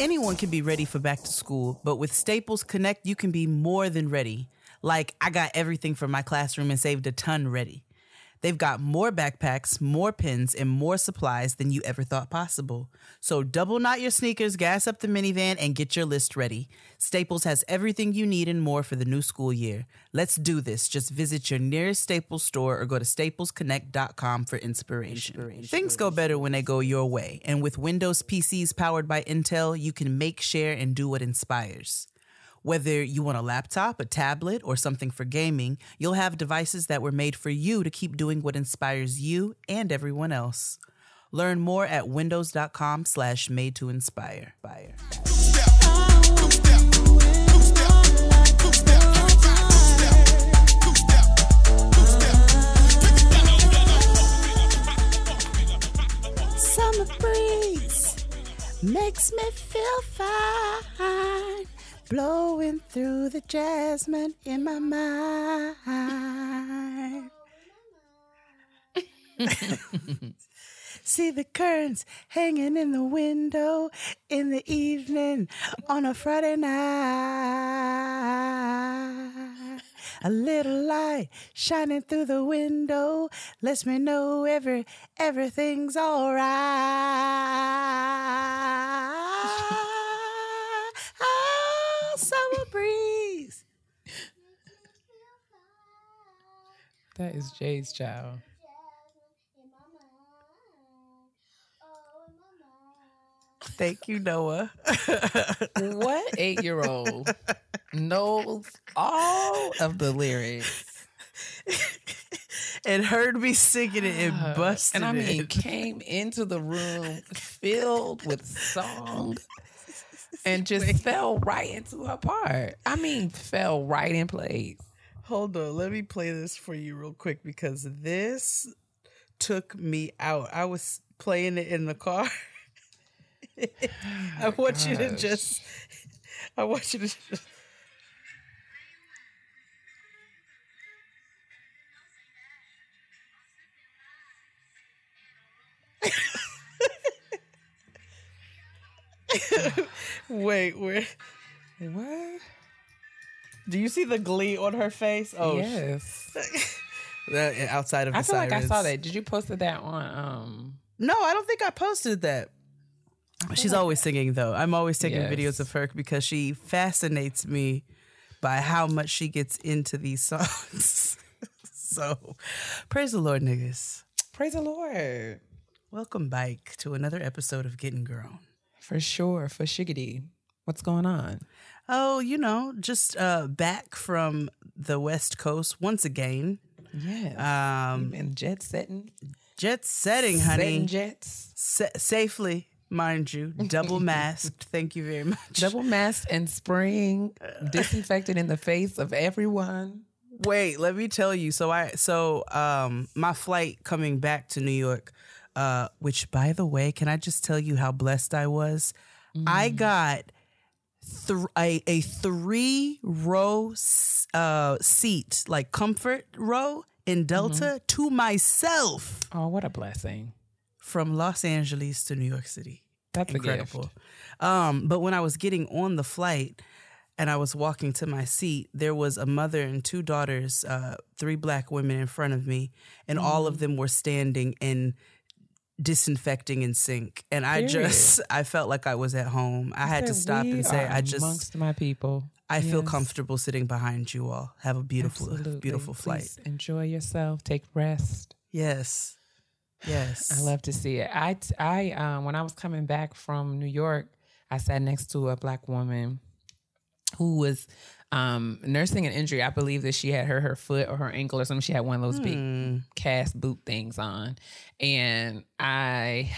Anyone can be ready for back to school, but with Staples Connect, you can be more than ready. Like, I got everything for my classroom and saved a ton ready. They've got more backpacks, more pins, and more supplies than you ever thought possible. So double knot your sneakers, gas up the minivan, and get your list ready. Staples has everything you need and more for the new school year. Let's do this. Just visit your nearest Staples store or go to staplesconnect.com for inspiration. inspiration. Things go better when they go your way. And with Windows PCs powered by Intel, you can make, share, and do what inspires. Whether you want a laptop, a tablet, or something for gaming, you'll have devices that were made for you to keep doing what inspires you and everyone else. Learn more at windows.com slash made to inspire. Summer breeze makes me feel fine blowing through the jasmine in my mind. See the curtains hanging in the window in the evening on a Friday night. A little light shining through the window lets me know every everything's all right. Summer breeze. That is Jay's child. Thank you, Noah. what eight year old knows all of the lyrics? and heard me singing it and busted and I mean, it. came into the room filled with song and just fell right into her part. I mean, fell right in place. Hold on, let me play this for you real quick because this took me out. I was playing it in the car. Oh I want you to just I want you to just Wait, where What? do you see the glee on her face? Oh, yes. that- outside of the I feel like I saw that. Did you post that on um No, I don't think I posted that. She's always singing though. I'm always taking Yes. videos of her because she fascinates me by how much she gets into these songs. so, praise the Lord, niggas. Praise the Lord. Welcome back to another episode of Getting Grown. For sure. For Shiggity. What's going on? Oh, you know, just uh back from the West Coast once again. Yeah. Um and jet setting. jet setting, honey. Setting jets. Sa- safely, mind you. Double masked. Thank you very much. Double masked and spraying disinfectant in the face of everyone. Wait, let me tell you. So I so um my flight coming back to New York, uh, which by the way, can I just tell you how blessed I was? I got th- a a three row uh seat, like comfort row in Delta to myself Oh, what a blessing. from Los Angeles to New York City. That's Incredible. Um, but when I was getting on the flight and I was walking to my seat, there was a mother and two daughters, uh, three black women in front of me, and all Mm. of them were standing and disinfecting in sync. And I Period. just I felt like I was at home. I had to stop "We and say, I just amongst my people. I feel comfortable sitting behind you all. Have a beautiful, Absolutely. beautiful flight. Please enjoy yourself. Take rest. Yes. Yes. I love to see it. I, I, um, when I was coming back from New York, I sat next to a black woman who was um, nursing an injury. I believe that she had hurt her foot or her ankle or something. She had one of those big cast boot things on, and I.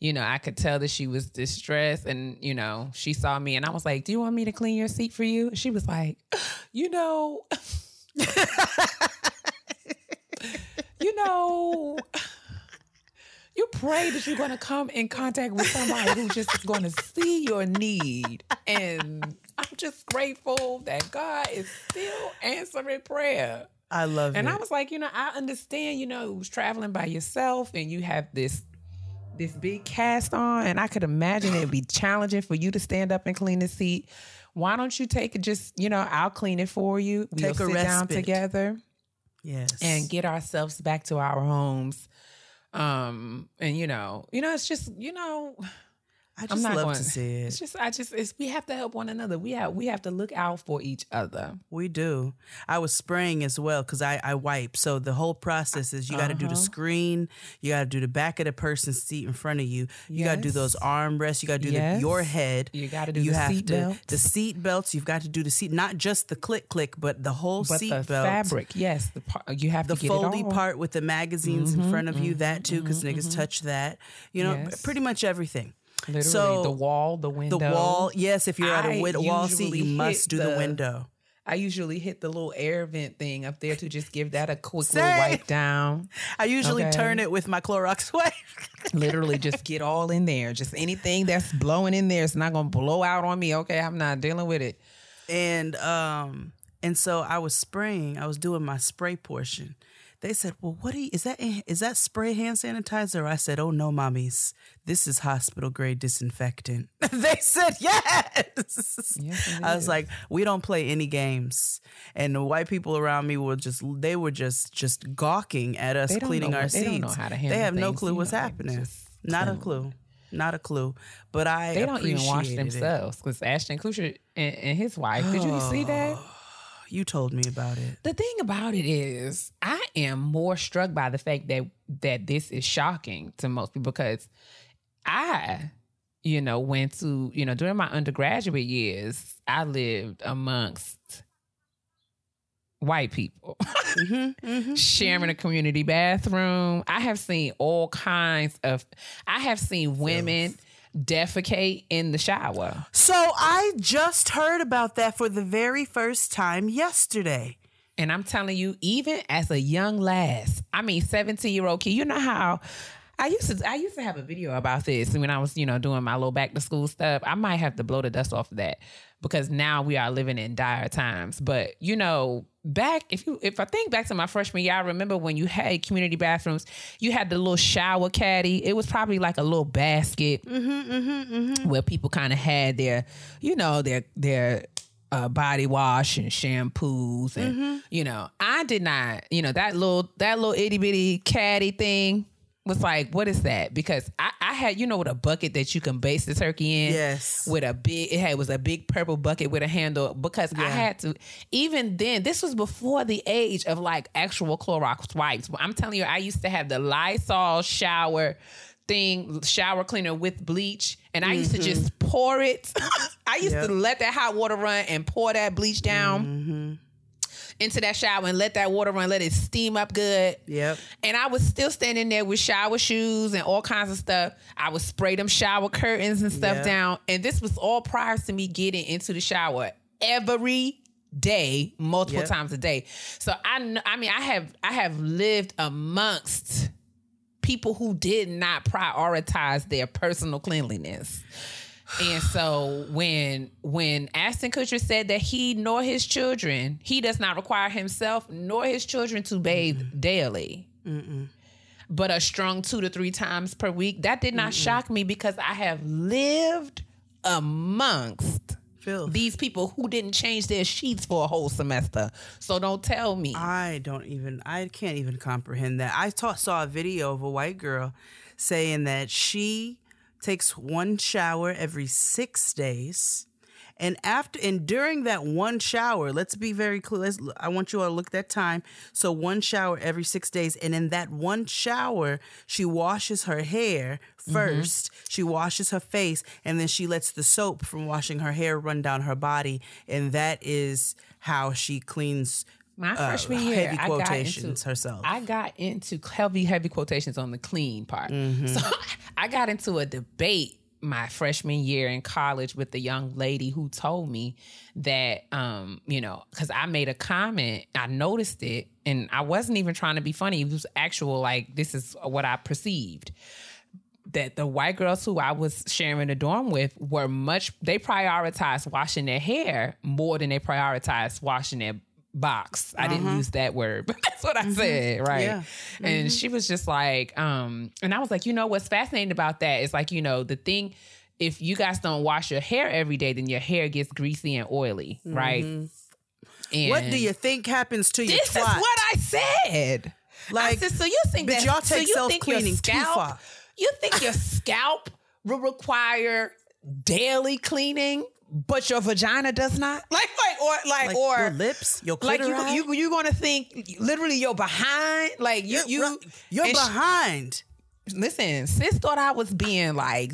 You know, I could tell that she was distressed, and you know, she saw me, and I was like, "Do you want me to clean your seat for you?" She was like, "You know, you know, you pray that you're going to come in contact with somebody who just is going to see your need. And I'm just grateful that God is still answering prayer. I love And it. And I was like, you know, I understand, you know, it was traveling by yourself and you have this this big cast on, and I could imagine it'd be challenging for you to stand up and clean the seat. Why don't you take it? Just you know, I'll clean it for you. We'll Take a sit down together Yes. and get ourselves back to our homes. Um, and you know, you know, it's just you know, I just love going to see it. It's just, I just, it's we have to help one another. We have, we have to look out for each other. We do. I was spraying as well because I, I wipe. So the whole process is you got to do the Uh-huh. screen, you got to do the back of the person's seat in front of you, you got to do those armrests, you got to do Yes. the, your head. You got to do you the have seat to belt, the seat belts. You've got to do the seat, not just the click click, but the whole but seat the belt. fabric, yes, the part, you have the to get foldy it all. part with the magazines in mm-hmm, front of you, that too, because mm-hmm, niggas mm-hmm. touch that. You know, Yes. pretty much everything. Literally, So, the wall, the window, The wall, yes. If you're at a wid- wall seat, you must do the, the- window. I usually hit the little air vent thing up there to just give that a quick Same. little wipe down. I usually Okay. turn it with my Clorox wipe. Literally, just get all in there. Just anything that's blowing in there, it's not gonna blow out on me. Okay, I'm not dealing with it. and um and so I was spraying. I was doing my spray portion. They said, "Well, what you, is that? Is that spray hand sanitizer?" I said, "Oh no, mommies, this is hospital grade disinfectant." they said, "Yes." Yes, I was like, "We don't play any games." And the white people around me were just they were just just gawking at us cleaning our what- they seats. don't know how to they handle have no clue what's know, happening. Not a clue. Not a clue. But I They don't even wash themselves because Ashton Kutcher and, and his wife. Did you see that? You told me about it. The thing about it is, I am more struck by the fact that that this is shocking to most people because I, you know, went to you know during my undergraduate years, I lived amongst white people mm-hmm, mm-hmm, sharing a mm-hmm. community bathroom. I have seen all kinds of. I have seen women defecate in the shower. So I just heard about that for the very first time yesterday. And I'm telling you, even as a young lass, I mean, 17 year old kid, you know how I used to I used to have a video about this when I was, you know, doing my little back to school stuff. I might have to blow the dust off of that because now we are living in dire times. But you know, back if you if I think back to my freshman year, I remember when you had community bathrooms, you had the little shower caddy. It was probably like a little basket mm-hmm, mm-hmm, mm-hmm. where people kind of had their, you know, their their uh, body wash and shampoos and you know I did not you know that little that little itty bitty caddy thing was like what is that? Because I, I had you know with a bucket that you can base the turkey in Yes. with a big it had was a big purple bucket with a handle because I had to even then this was before the age of like actual Clorox wipes. I'm telling you I used to have the Lysol shower thing shower cleaner with bleach and I used to mm-hmm. just pour it. I used Yep. to let that hot water run and pour that bleach down mm-hmm. Into that shower and let that water run let it steam up good Yep. and I was still standing there with shower shoes and all kinds of stuff. I would spray them shower curtains and stuff Yeah. down. And this was all prior to me getting into the shower every day, multiple Yep. times a day. So I kn- I mean I have I have lived amongst people who did not prioritize their personal cleanliness. And so when when Ashton Kutcher said that he nor his children, he does not require himself nor his children to bathe daily, but a strong two to three times per week, that did not shock me because I have lived amongst Filth. these people who didn't change their sheets for a whole semester. So don't tell me. I don't even I can't even comprehend that. I ta- saw a video of a white girl saying that she takes one shower every 6 days. And after and during that one shower, let's be very clear. Let's, I want you all to look at that time. So one shower every six days, and in that one shower, she washes her hair 1st mm-hmm. She washes her face, and then she lets the soap from washing her hair run down her body, and that is how she cleans My uh, freshman year, I got into, herself. I got into heavy, heavy quotations on the clean part. Mm-hmm. So I got into a debate my freshman year in college with the young lady who told me that, um, you know, because I made a comment, I noticed it, and I wasn't even trying to be funny. It was actual, like, this is what I perceived that the white girls who I was sharing the dorm with were much they prioritized washing their hair more than they prioritized washing their box. I didn't uh-huh. use that word, but that's what I mm-hmm. said, right? Yeah. And mm-hmm. she was just like, um, and I was like, you know, what's fascinating about that is like, you know, the thing, if you guys don't wash your hair every day, then your hair gets greasy and oily, right? And What do you think happens to your This is what I said. Like, I said, so you think that y'all so take you think your self-cleaning too scalp, far. You think your scalp will require daily cleaning, but your vagina does not? Like, like, or like, like or your lips, your like you, clitoris? you, you going to think literally you're behind, like you, you, Right. you're and she- behind. listen, sis thought I was being like,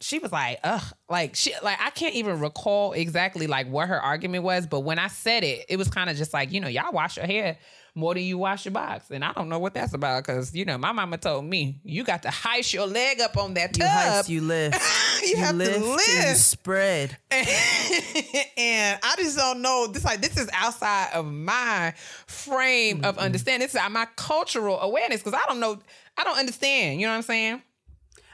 she was like, ugh, like she, like I can't even recall exactly like what her argument was, but when I said it, it was kind of just like, you know, y'all wash your hair more than you wash your box, and I don't know what that's about because you know my mama told me you got to heist your leg up on that You tub, heist, you lift. You have to lift and you spread. and I just don't know. This like this is outside of my frame of understanding. This is my cultural awareness because I don't know. I don't understand. You know what I'm saying?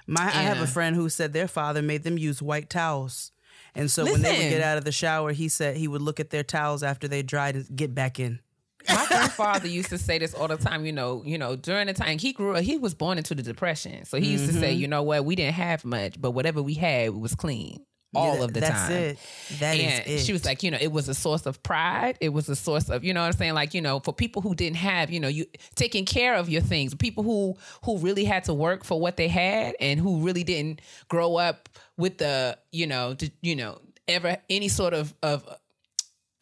My, I have a friend who said their father made them use white towels. And so when they would get out of the shower, he said he would look at their towels after they dried and get back in. My grandfather used to say this all the time. You know, you know, during the time he grew up, he was born into the depression, so he used to say, mm-hmm. you know what, we didn't have much, but whatever we had was clean all Yeah, of the that's time. it. That is and it. she was like, you know, it was a source of pride. It was a source of, you know what I'm saying? Like, you know, for people who didn't have, you know, you taking care of your things, people who who really had to work for what they had and who really didn't grow up with the, you know, to, you know, ever any sort of of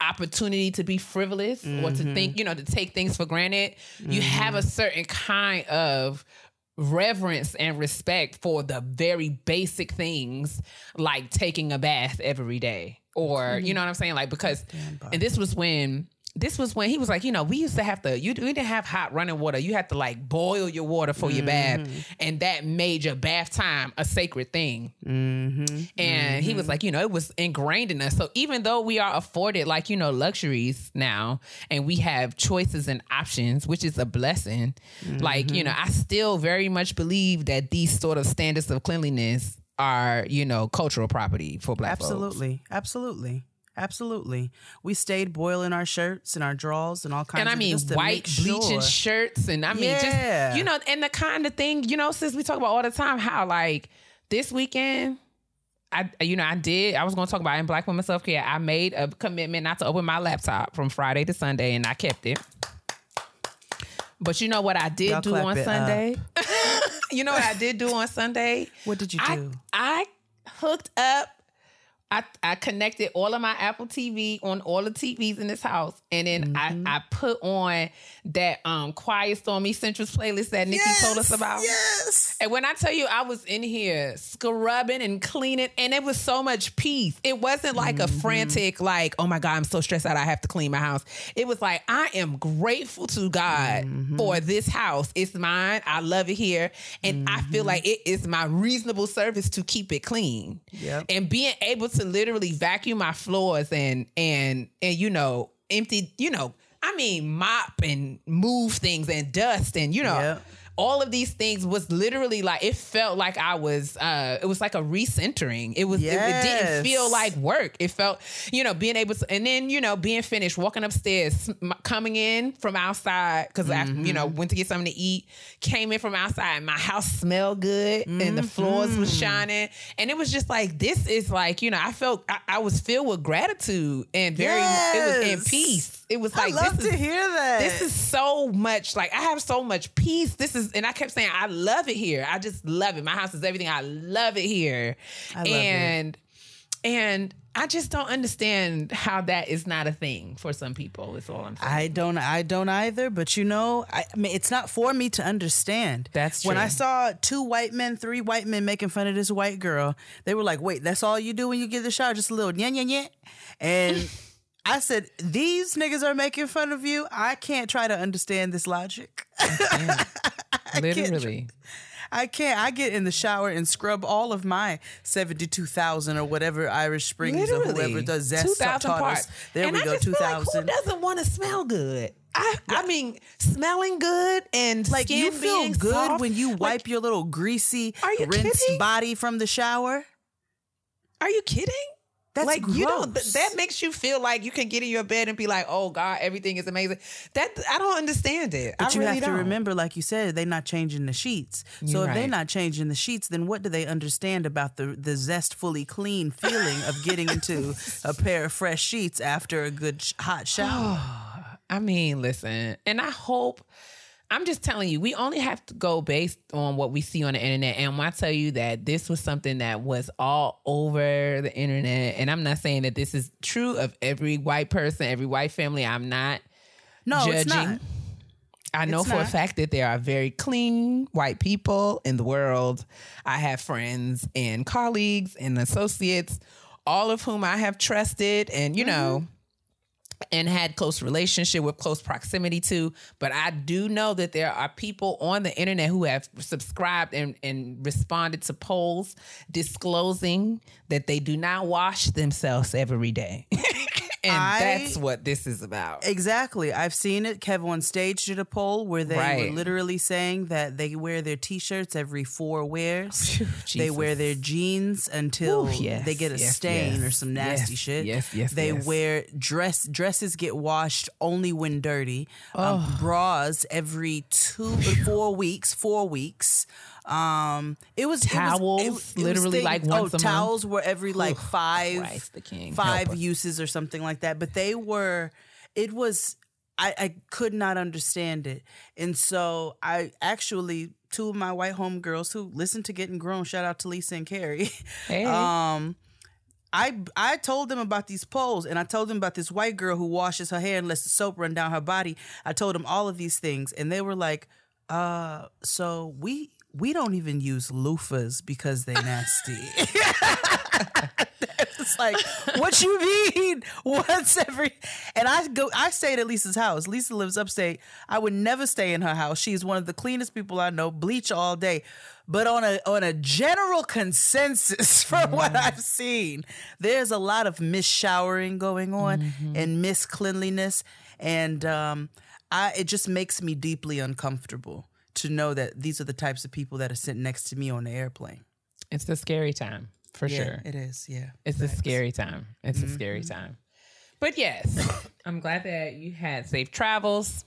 opportunity to be frivolous or Mm-hmm. to think, you know, to take things for granted. You have a certain kind of reverence and respect for the very basic things like taking a bath every day or you know what i'm saying like because and this was when this was when he was like, you know, we used to have to, you we didn't have hot running water. You had to like boil your water for your bath, mm-hmm. and that made your bath time a sacred thing. Mm-hmm. And he was mm-hmm. like, you know, it was ingrained in us. So even though we are afforded like, you know, luxuries now and we have choices and options, which is a blessing, like, you know, I still very much believe that these sort of standards of cleanliness are, you know, cultural property for black folks. Absolutely. Absolutely. We stayed boiling our shirts and our drawers and all kinds and I of mean just to white make sure. bleaching shirts, and I mean Yeah. just you know, and the kind of thing you know, since we talk about all the time how like this weekend. I, you know, I did. I was going to talk about in Black Women Self Care. I made a commitment not to open my laptop from Friday to Sunday, and I kept it. But you know what I did Y'all do on. Sunday? you know what I did do on Sunday? What did you I, do? I hooked up. I, I connected all of my Apple TV on all the TVs in this house, and then Mm-hmm. I, I put on that um Quiet Storm Essentials playlist that Nikki told us about. Yes. And when I tell you I was in here scrubbing and cleaning, and it was so much peace. It wasn't like Mm-hmm. a frantic, like, oh my God, I'm so stressed out, I have to clean my house. It was like, I am grateful to God Mm-hmm. for this house. It's mine. I love it here. And I feel Mm-hmm. like it is my reasonable service to keep it clean. Yep. And being able to literally vacuum my floors and and and you know, empty, you know, I mean mop and move things and dust and you know Yep. All of these things was literally like it felt like I was uh it was like a recentering. It was it- it, didn't feel like work. It felt you know being able to and then you know being finished walking upstairs coming in from outside cuz I you know Mm-hmm. went to get something to eat came in from outside my house smelled good and the floors was Mm-hmm. shining and it was just like this is like you know I felt I, I was filled with gratitude and very it was in peace. It was like I love this to is hear that. this is so much like I have so much peace. This is and I kept saying I love it here. I just love it. My house is everything. I love it here. I love it. and and I just don't understand how that is not a thing for some people. Is all I'm saying. I don't I don't either, but you know, I, I mean it's not for me to understand. That's When. I saw two white men, three white men making fun of this white girl, they were like, "Wait, that's all you do when you get the shower? Just a little yeah yeah yeah." And I said, "These niggas are making fun of you. I can't try to understand this logic. Literally. I can't. I get in the shower and scrub all of my seventy-two thousand or whatever Irish Springs or whoever Literally. does Zest 2,000 taught parts. us. There and we I go, Two thousand. like, who doesn't want to smell good? I, I mean, smelling good and like skin you feel good soft, when you like, wipe your little greasy Are you rinsed kidding? body from the shower. Are you kidding? That's like you know th- gross. that makes you feel like you can get in your bed and be like, "Oh God, everything is amazing." That I don't understand it. But I you really have to don't. remember, like you said, they're not changing the sheets. so You're if they're not changing the sheets, then what do they understand about the the zestfully clean feeling of getting into a pair of fresh sheets after a good sh- hot shower? I mean, listen, and I hope. I'm just telling you, we only have to go based on what we see on the internet. And when I tell you that this was something that was all over the internet, and I'm not saying that this is true of every white person, every white family. I'm not no, judging. it's not. I know It's for a fact that there are very clean white people in the world. I have friends and colleagues and associates, all of whom I have trusted and, you know, mm-hmm. And had close relationship with close proximity to. But I do know that there are people on the internet who have subscribed and, and responded to polls disclosing that they do not wash themselves every day. and I- that's what this is about. Exactly. I've seen it. KevOnStage did a poll where they were literally saying that they wear their t-shirts every four wears. They wear their jeans until Ooh, yes, they get a yes, stain or some nasty yes, shit. yes, yes, They yes. wear dress dresses get washed only when dirty. Um, Oh. bras every two four weeks, four weeks. Um, it was it was- Towels, it was literally, thing- like, oh, once month? towels were every like five Christ five uses or something like that. But they were, it was, I, I could not understand it. And so I actually, two of my white homegirls who listen to Getting Grown, shout out to Lisa and Carrie. Hey. Um, I I told them about these polls and I told them about this white girl who washes her hair and lets the soap run down her body. I told them all of these things and they were like, uh, so we we don't even use loofahs because they nasty. it's like, what you mean? Once every and I go I stayed at Lisa's house. Lisa lives upstate. I would never stay in her house. She's one of the cleanest people I know, bleach all day. But on a on a general consensus from what I've seen, there's a lot of misshowering going on and miscleanliness. And um I it just makes me deeply uncomfortable to know that these are the types of people that are sitting next to me on the airplane. It's a scary time for sure. It is, yeah. It's a scary time. It's a scary time. But yes, I'm glad that you had safe travels.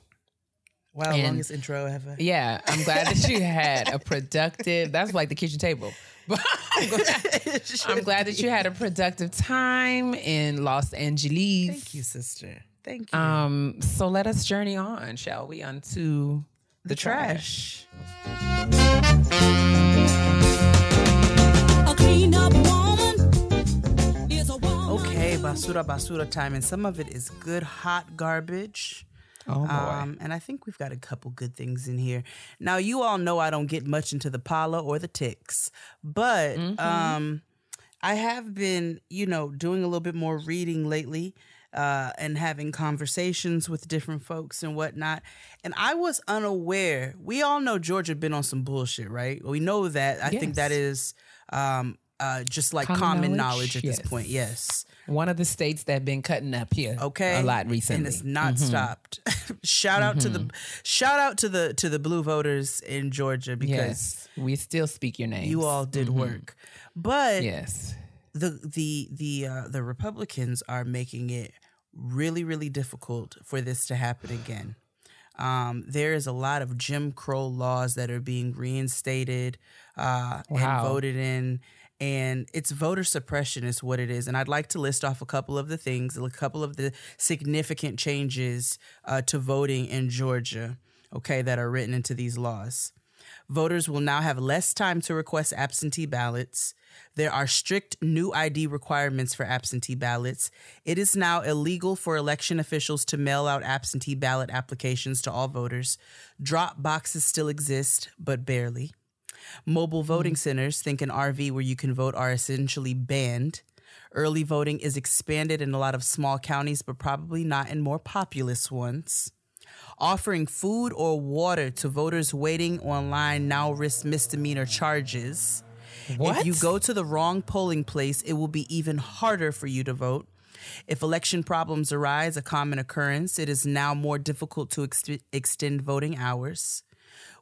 Wow, And- longest intro ever. Yeah, I'm glad that you had a productive. That's like the kitchen table. But I'm glad, I'm glad that you had a productive time in Los Angeles. Thank you, sister. Thank you. Um, so let us journey on, shall we, onto the, trash. A clean up woman is a woman. okay, basura basura time, and some of it is good hot garbage. Oh boy. Um, and I think we've got a couple good things in here. Now, you all know I don't get much into the pala or the ticks, but Mm-hmm. um, I have been, you know, doing a little bit more reading lately uh, and having conversations with different folks and whatnot. And I was unaware. We all know Georgia been on some bullshit, right? We know that. I think that is um, uh, just like Common common, knowledge? knowledge? at this point. Yes. One of the states that been cutting up here, okay a lot recently. and it's not stopped shout out to the shout out to the to the blue voters in georgia because yes, we still speak your name. you all did work but Yes. The the the uh, the republicans are making it really really difficult for this to happen again um, there is a lot of Jim Crow laws that are being reinstated uh, Wow. and voted in, and it's voter suppression is what it is. And I'd like to list off a couple of the things, a couple of the significant changes uh, to voting in Georgia, okay, that are written into these laws. Voters will now have less time to request absentee ballots. There are strict new ID requirements for absentee ballots. It is now illegal for election officials to mail out absentee ballot applications to all voters. Drop boxes still exist, but barely. Mobile hmm. voting centers, think an RV where you can vote, are essentially banned. Early voting is expanded in a lot of small counties, but probably not in more populous ones offering food or water to voters waiting online now risks misdemeanor charges. What? If you go to the wrong polling place, it will be even harder for you to vote. If election problems arise, a common occurrence, it is now more difficult to ex- extend voting hours.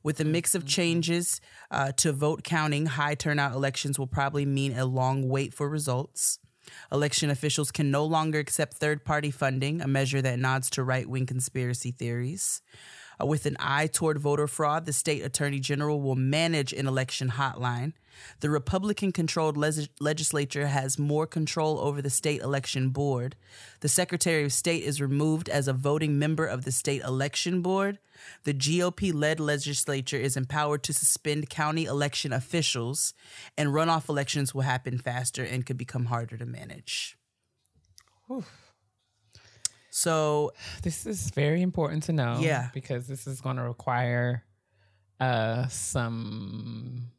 With a mix of changes uh, to vote counting, high turnout elections will probably mean a long wait for results. Election officials can no longer accept third party funding, a measure that nods to right wing conspiracy theories. Uh, with an eye toward voter fraud, the state attorney general will manage an election hotline. The Republican controlled les- legislature has more control over the state election board. The Secretary of State is removed as a voting member of the state election board. The GOP led legislature is empowered to suspend county election officials, and runoff elections will happen faster and could become harder to manage. So, This is very important to know. Yeah. Because this is going to require uh, some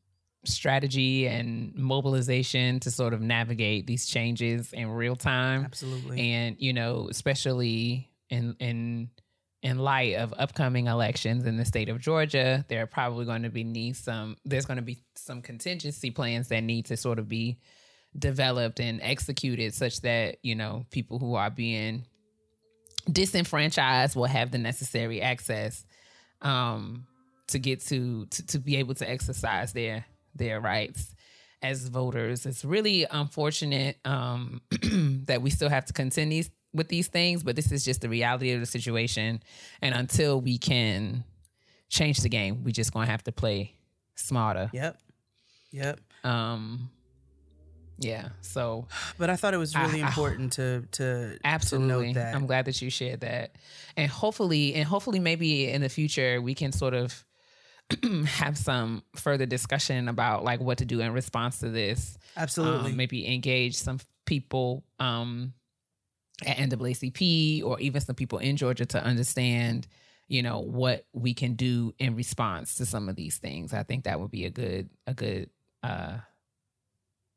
strategy and mobilization to sort of navigate these changes in real time. Absolutely. And, you know, especially in, in, in light of upcoming elections in the state of Georgia, there are probably going to be need some there's going to be some contingency plans that need to sort of be developed and executed such that, you know, people who are being disenfranchised will have the necessary access um, to get to, to to be able to exercise their their rights as voters. It's really unfortunate um, that we still have to contend these with these things, but this is just the reality of the situation. And until we can change the game, we just gonna have to play smarter. yep. Yep. Um, yeah. So But I thought it was really I- I- important to to absolutely to note that. i'm glad that you shared that and hopefully and hopefully maybe in the future we can sort of have some further discussion about like what to do in response to this Absolutely. um, maybe engage some people um at NAACP or even some people in Georgia to understand, you know, what we can do in response to some of these things. I think that would be a good a good uh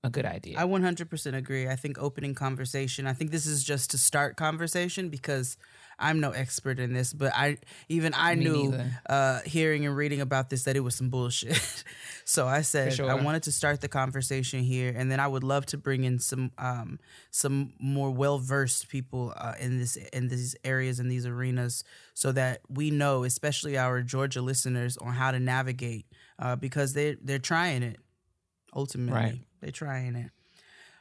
a good idea. I 100% agree. I think opening conversation, I think this is just to start conversation because I'm no expert in this, but I even I Me knew uh hearing and reading about this that it was some bullshit. so I said sure. I wanted to start the conversation here and then I would love to bring in some um some more well-versed people uh, in this in these areas in these arenas so that we know, especially our Georgia listeners on how to navigate uh because they they're trying it ultimately. Right. They trying it.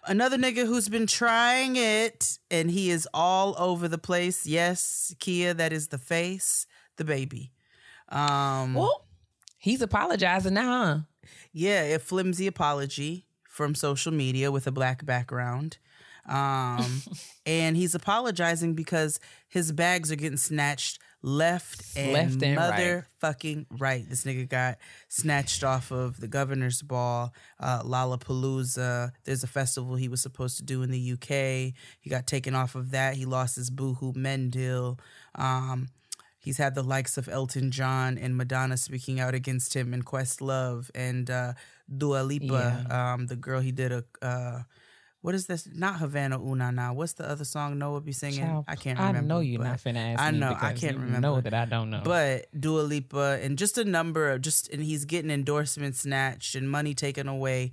Another nigga who's been trying it and he is all over the place. Yes, Kia, that is the face, DaBaby. Um well, he's apologizing now, huh? yeah, a flimsy apology from social media with a black background. Um and he's apologizing because his bags are getting snatched left and, Left and right. motherfucking right. This nigga got snatched off of the governor's ball, uh, Lollapalooza. There's a festival he was supposed to do in the UK. He got taken off of that. He lost his boohooMAN deal. Um, he's had the likes of Elton John and Madonna speaking out against him in Questlove and uh, Dua Lipa, um, the girl he did a. Uh, what is this? Not Havana Una now. What's the other song Noah be singing? Child, I can't remember. I know you're not finna ask I me know. I can't remember. Know that I don't know. But Dua Lipa and just a number of just and he's getting endorsements snatched and money taken away,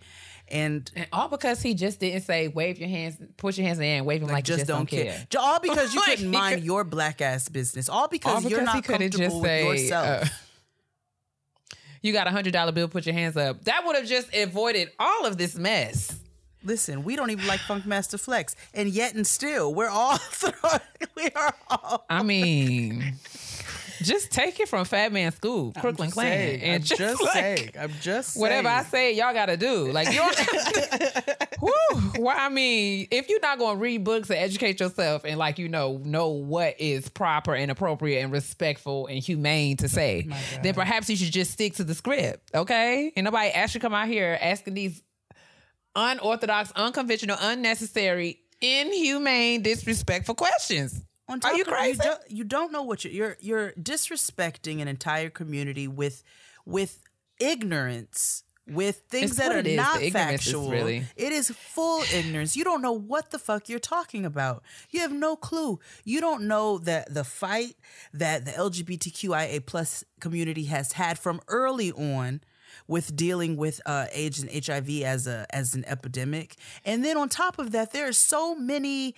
and And all because he just didn't say wave your hands, push your hands in the air, and wave them like, just, you just don't care. J- All because you couldn't mind your black ass business. All because, All you're because he not comfortable with yourself. uh, you got a hundred dollar bill, put your hands up. That would have just avoided all of this mess. Listen, we don't even like Funkmaster Flex, and yet and still, we're all we are all. I mean, just take it from Fatman Scoop, Crooklyn Clan, saying, and I'm just, just like, saying. I'm just Whatever I say, y'all got to do. Like you don't. Woo! Well, I mean, if you're not going to read books and educate yourself, and like you know, know what is proper and appropriate and respectful and humane to say, then perhaps you should just stick to the script. Okay? And nobody asked you to come out here asking these unorthodox, unconventional, unnecessary, inhumane, disrespectful questions. On Are you of crazy? You don't, you don't know what you're, you're you're disrespecting an entire community with with ignorance. With things It's that are not factual, really- it is full ignorance. You don't know what the fuck you're talking about. You have no clue. You don't know that the fight that the LGBTQIA plus community has had from early on with dealing with uh, AIDS and HIV as a as an epidemic, and then on top of that, there are so many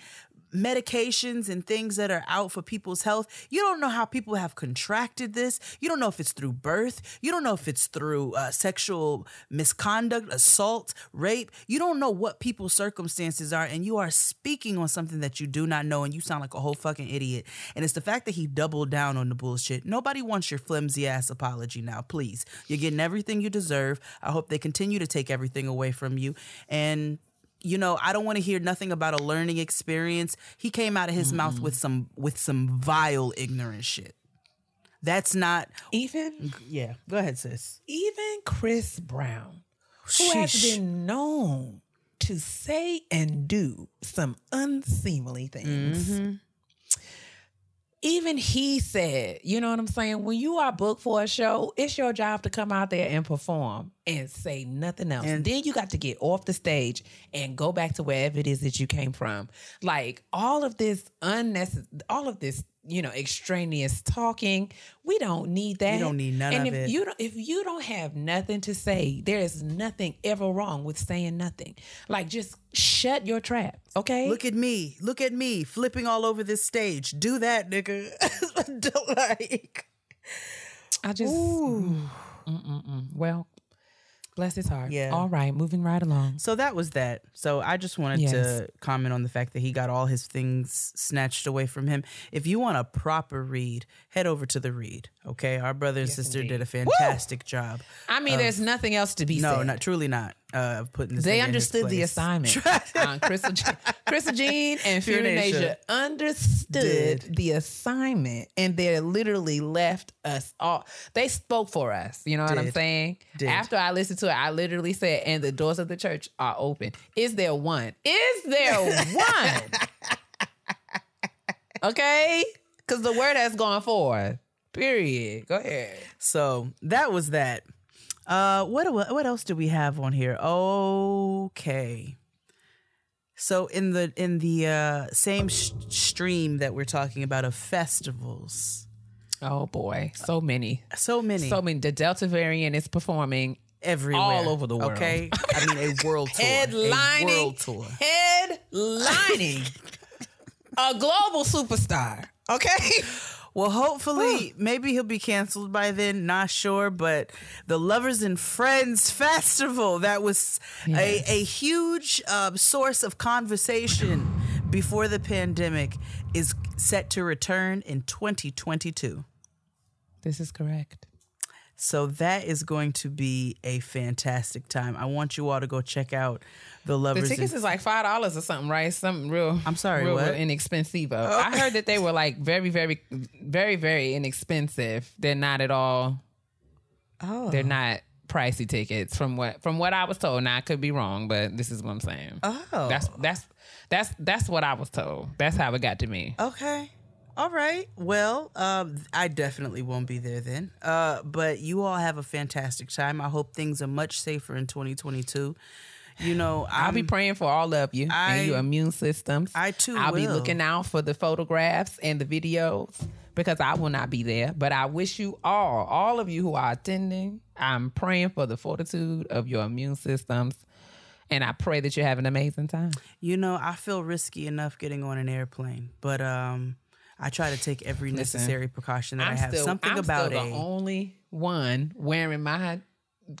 medications and things that are out for people's health. You don't know how people have contracted this. You don't know if it's through birth. You don't know if it's through uh, sexual misconduct, assault, rape. You don't know what people's circumstances are, and you are speaking on something that you do not know, and you sound like a whole fucking idiot. And it's the fact that he doubled down on the bullshit. Nobody wants your flimsy ass apology now, please. You're getting everything you deserve. I hope they continue to take everything away from you. And you know, I don't want to hear nothing about a learning experience. He came out of his mouth mm-hmm. with some with some vile ignorant shit. That's not Even yeah. Go ahead, sis. even Chris Brown, who has been known to say and do some unseemly things. Mm-hmm. Even he said, you know what I'm saying? When you are booked for a show, it's your job to come out there and perform and say nothing else. And- then you got to get off the stage and go back to wherever it is that you came from. Like all of this unnecessary, all of this, you know, extraneous talking, we don't need that. We don't need none and of if it. you don't if you don't have nothing to say, there is nothing ever wrong with saying nothing. Like just shut your trap, okay? Look at me. Look at me flipping all over this stage. Do that, nigga. Don't like. I just Mm-mm-mm. well, bless his heart. Yeah. All right, moving right along. So that was that. So I just wanted Yes. to comment on the fact that he got all his things snatched away from him. If you want a proper read, head over to the read. Okay, our brother and sister did a fantastic job. I mean, there's nothing else to be No, said. not truly not. Uh, of putting this. they understood the assignment. uh, Crystal, Je- Crystal Jean and Fury Fury Nasia Nasia understood did. the assignment, and they literally left us all. They spoke for us. You know what I'm saying? Did. After I listened to it, I literally said, "And the doors of the church are open." Is there one? Is there one? okay, because the word has gone forth. Period. Go ahead. So that was that. Uh, what what else do we have on here? Okay. So in the in the uh, same sh- stream that we're talking about of festivals, Oh boy, so many. so many, So many. The Delta variant is performing everywhere, all over the world. Okay, I mean a world tour, headlining, a world tour. headlining a global superstar. Okay, Well, hopefully, maybe he'll be canceled by then. Not sure, but the Lovers and Friends Festival that was Yes. a, a huge uh, source of conversation before the pandemic is set to return in 2022. this is correct. So that is going to be a fantastic time. I want you all to go check out the The tickets and is like five dollars or something, right? Something real. I'm sorry, real, what? real inexpensive. I oh. heard that they were like very, very, very, very inexpensive. They're not at all. oh, They're not pricey tickets from what from what I was told. Now I could be wrong, but this is what I'm saying. Oh. that's that's that's that's what I was told. That's how it got to me. Okay. All right. Well, um, I definitely won't be there then. Uh, but you all have a fantastic time. I hope things are much safer in 2022. You know, I'll I'm, be praying for all of you I- and your immune systems. I too I'll be looking out for the photographs and the videos because I will not be there. But I wish you all, all of you who are attending, I'm praying for the fortitude of your immune systems. And I pray that you have an amazing time. you know, I feel risky enough getting on an airplane, but um, I try to take every necessary precaution that i have. Something about it. I'm about still a the only one wearing my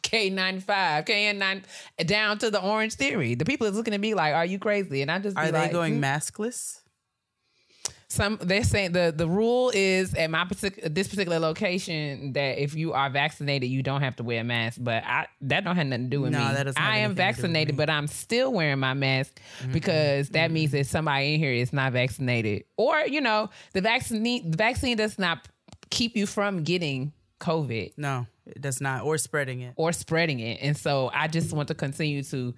K95, KN9 down to the Orangetheory. The people is looking at me like, "Are you crazy?" And I just be Are they like, going "Hmm." maskless? Some they're saying the the rule is at my particular this particular location that if you are vaccinated you don't have to wear a mask. But I that don't have nothing to do with No, me. that doesn't I am anything to do with vaccinated. Mm-hmm. but I'm still wearing my mask because that means that somebody in here is not vaccinated, or you know the vaccine the vaccine does not keep you from getting COVID No, it does not. Or spreading it. or spreading it. And so I just want to continue to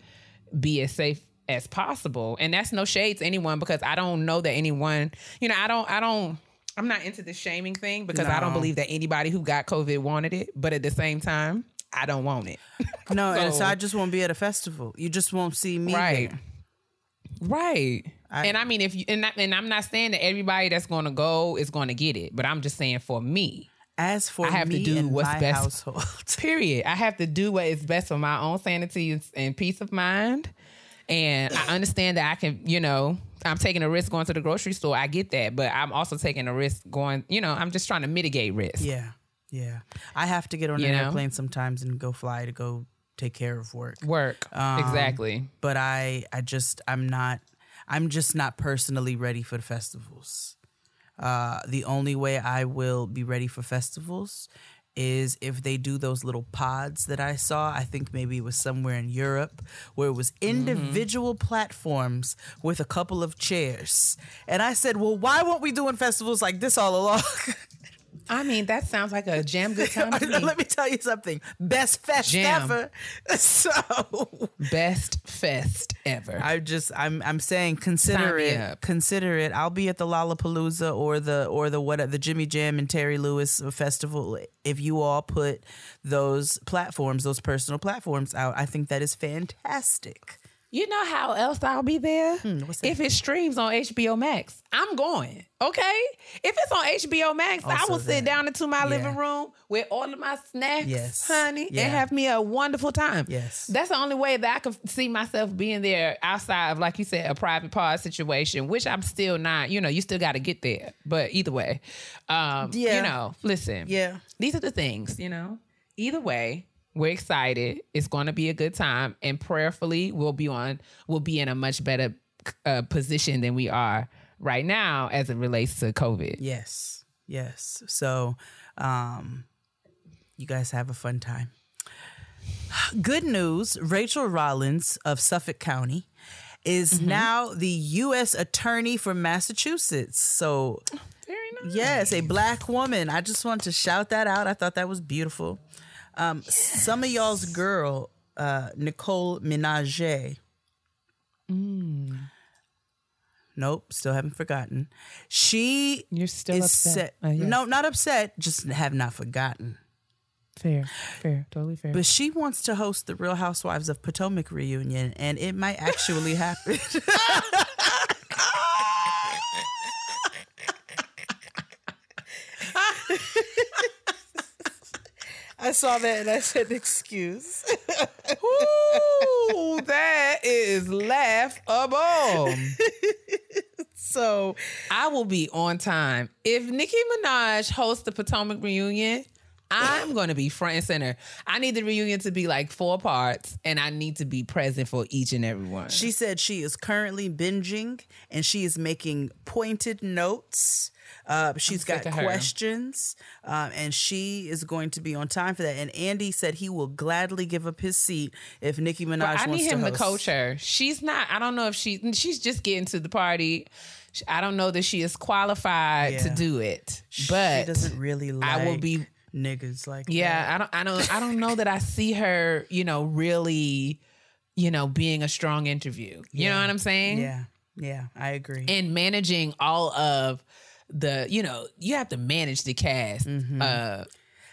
be as safe as possible. And that's no shade to anyone because I don't know that anyone, you know, I don't, I don't, I'm not into the shaming thing because I don't believe that anybody who got COVID wanted it. But at the same time, I don't want it. No, and so So- I just won't be at a festival. You just won't see me. Right. there. Right. I- and I mean, if you, and, I, and I'm not saying that everybody that's going to go is going to get it, but I'm just saying for me, As for I have to do what's best. household, period. I have to do what is best for my own sanity and, and peace of mind. And I understand that I can, you know, I'm taking a risk going to the grocery store. I get that, but I'm also taking a risk going, you know, I'm just trying to mitigate risk. Yeah, yeah. I have to get on You an know? airplane sometimes and go fly to go take care of work. Work. Um, exactly. But I, I just, I'm not, I'm just not personally ready for the festivals. Uh, the only way I will be ready for festivals is if they do those little pods that I saw. I think maybe it was somewhere in Europe where it was mm-hmm. individual platforms with a couple of chairs. And I said, well, why weren't we doing festivals like this all along? I mean, that sounds like a jam good time me. Let me tell you something. Best fest Jam. ever. So Best fest ever. I just I'm I'm saying consider it. Consider it. I'll be at the Lollapalooza or the or the what the Jimmy Jam and Terry Lewis festival if you all put those platforms, those personal platforms out. I think that is fantastic. You know how else I'll be there? Hmm, if it streams on HBO Max, I'm going. Okay. If it's on HBO Max, I Also will sit that. down into my Yeah. living room with all of my snacks, Yes. honey, Yeah. and have me a wonderful time. Yes. That's the only way that I can see myself being there outside of, like you said, a private pod situation, which I'm still not, you know, you still got to get there. But either way, um, Yeah. you know, listen Yeah. these are the things, you know. Either way, we're excited. It's going to be a good time, and prayerfully, we'll be on. We'll be in a much better uh, position than we are right now as it relates to COVID. Yes. Yes. So um you guys have a fun time. Good news, Rachael Rollins of Suffolk County is Mm-hmm. now the US attorney for Massachusetts. So Very nice. Yes, a black woman. I just wanted to shout that out. I thought that was beautiful. Um, Some of y'all's girl, uh, Nicole Minaj. Mm. Nope, still haven't forgotten. She You're still is upset. set- Uh, yes. No, not upset. Just have not forgotten. fair, fair, totally fair. But she wants to host the Real Housewives of Potomac reunion, and it might actually happen. I saw that and I said, "Excuse." Ooh, that is laughable. So I will be on time. If Nicki Minaj hosts the Potomac reunion, I'm going to be front and center. I need the reunion to be like four parts, and I need to be present for each and every one. She said she is currently binging and she is making pointed notes. Uh, she's got sick of her. questions um, and she is going to be on time for that. And Andy said he will gladly give up his seat if Nicki Minaj But I wants need him to, to, coach her. She's not. I don't know if she. She's just getting to the party. I don't know that she is qualified to do it. But she doesn't really like I will be niggas like Yeah, that. I don't I don't I don't know that I see her, you know, really, you know, being a strong interview. You know what I'm saying? Yeah. Yeah, I agree. And managing all of the, you know, you have to manage the cast uh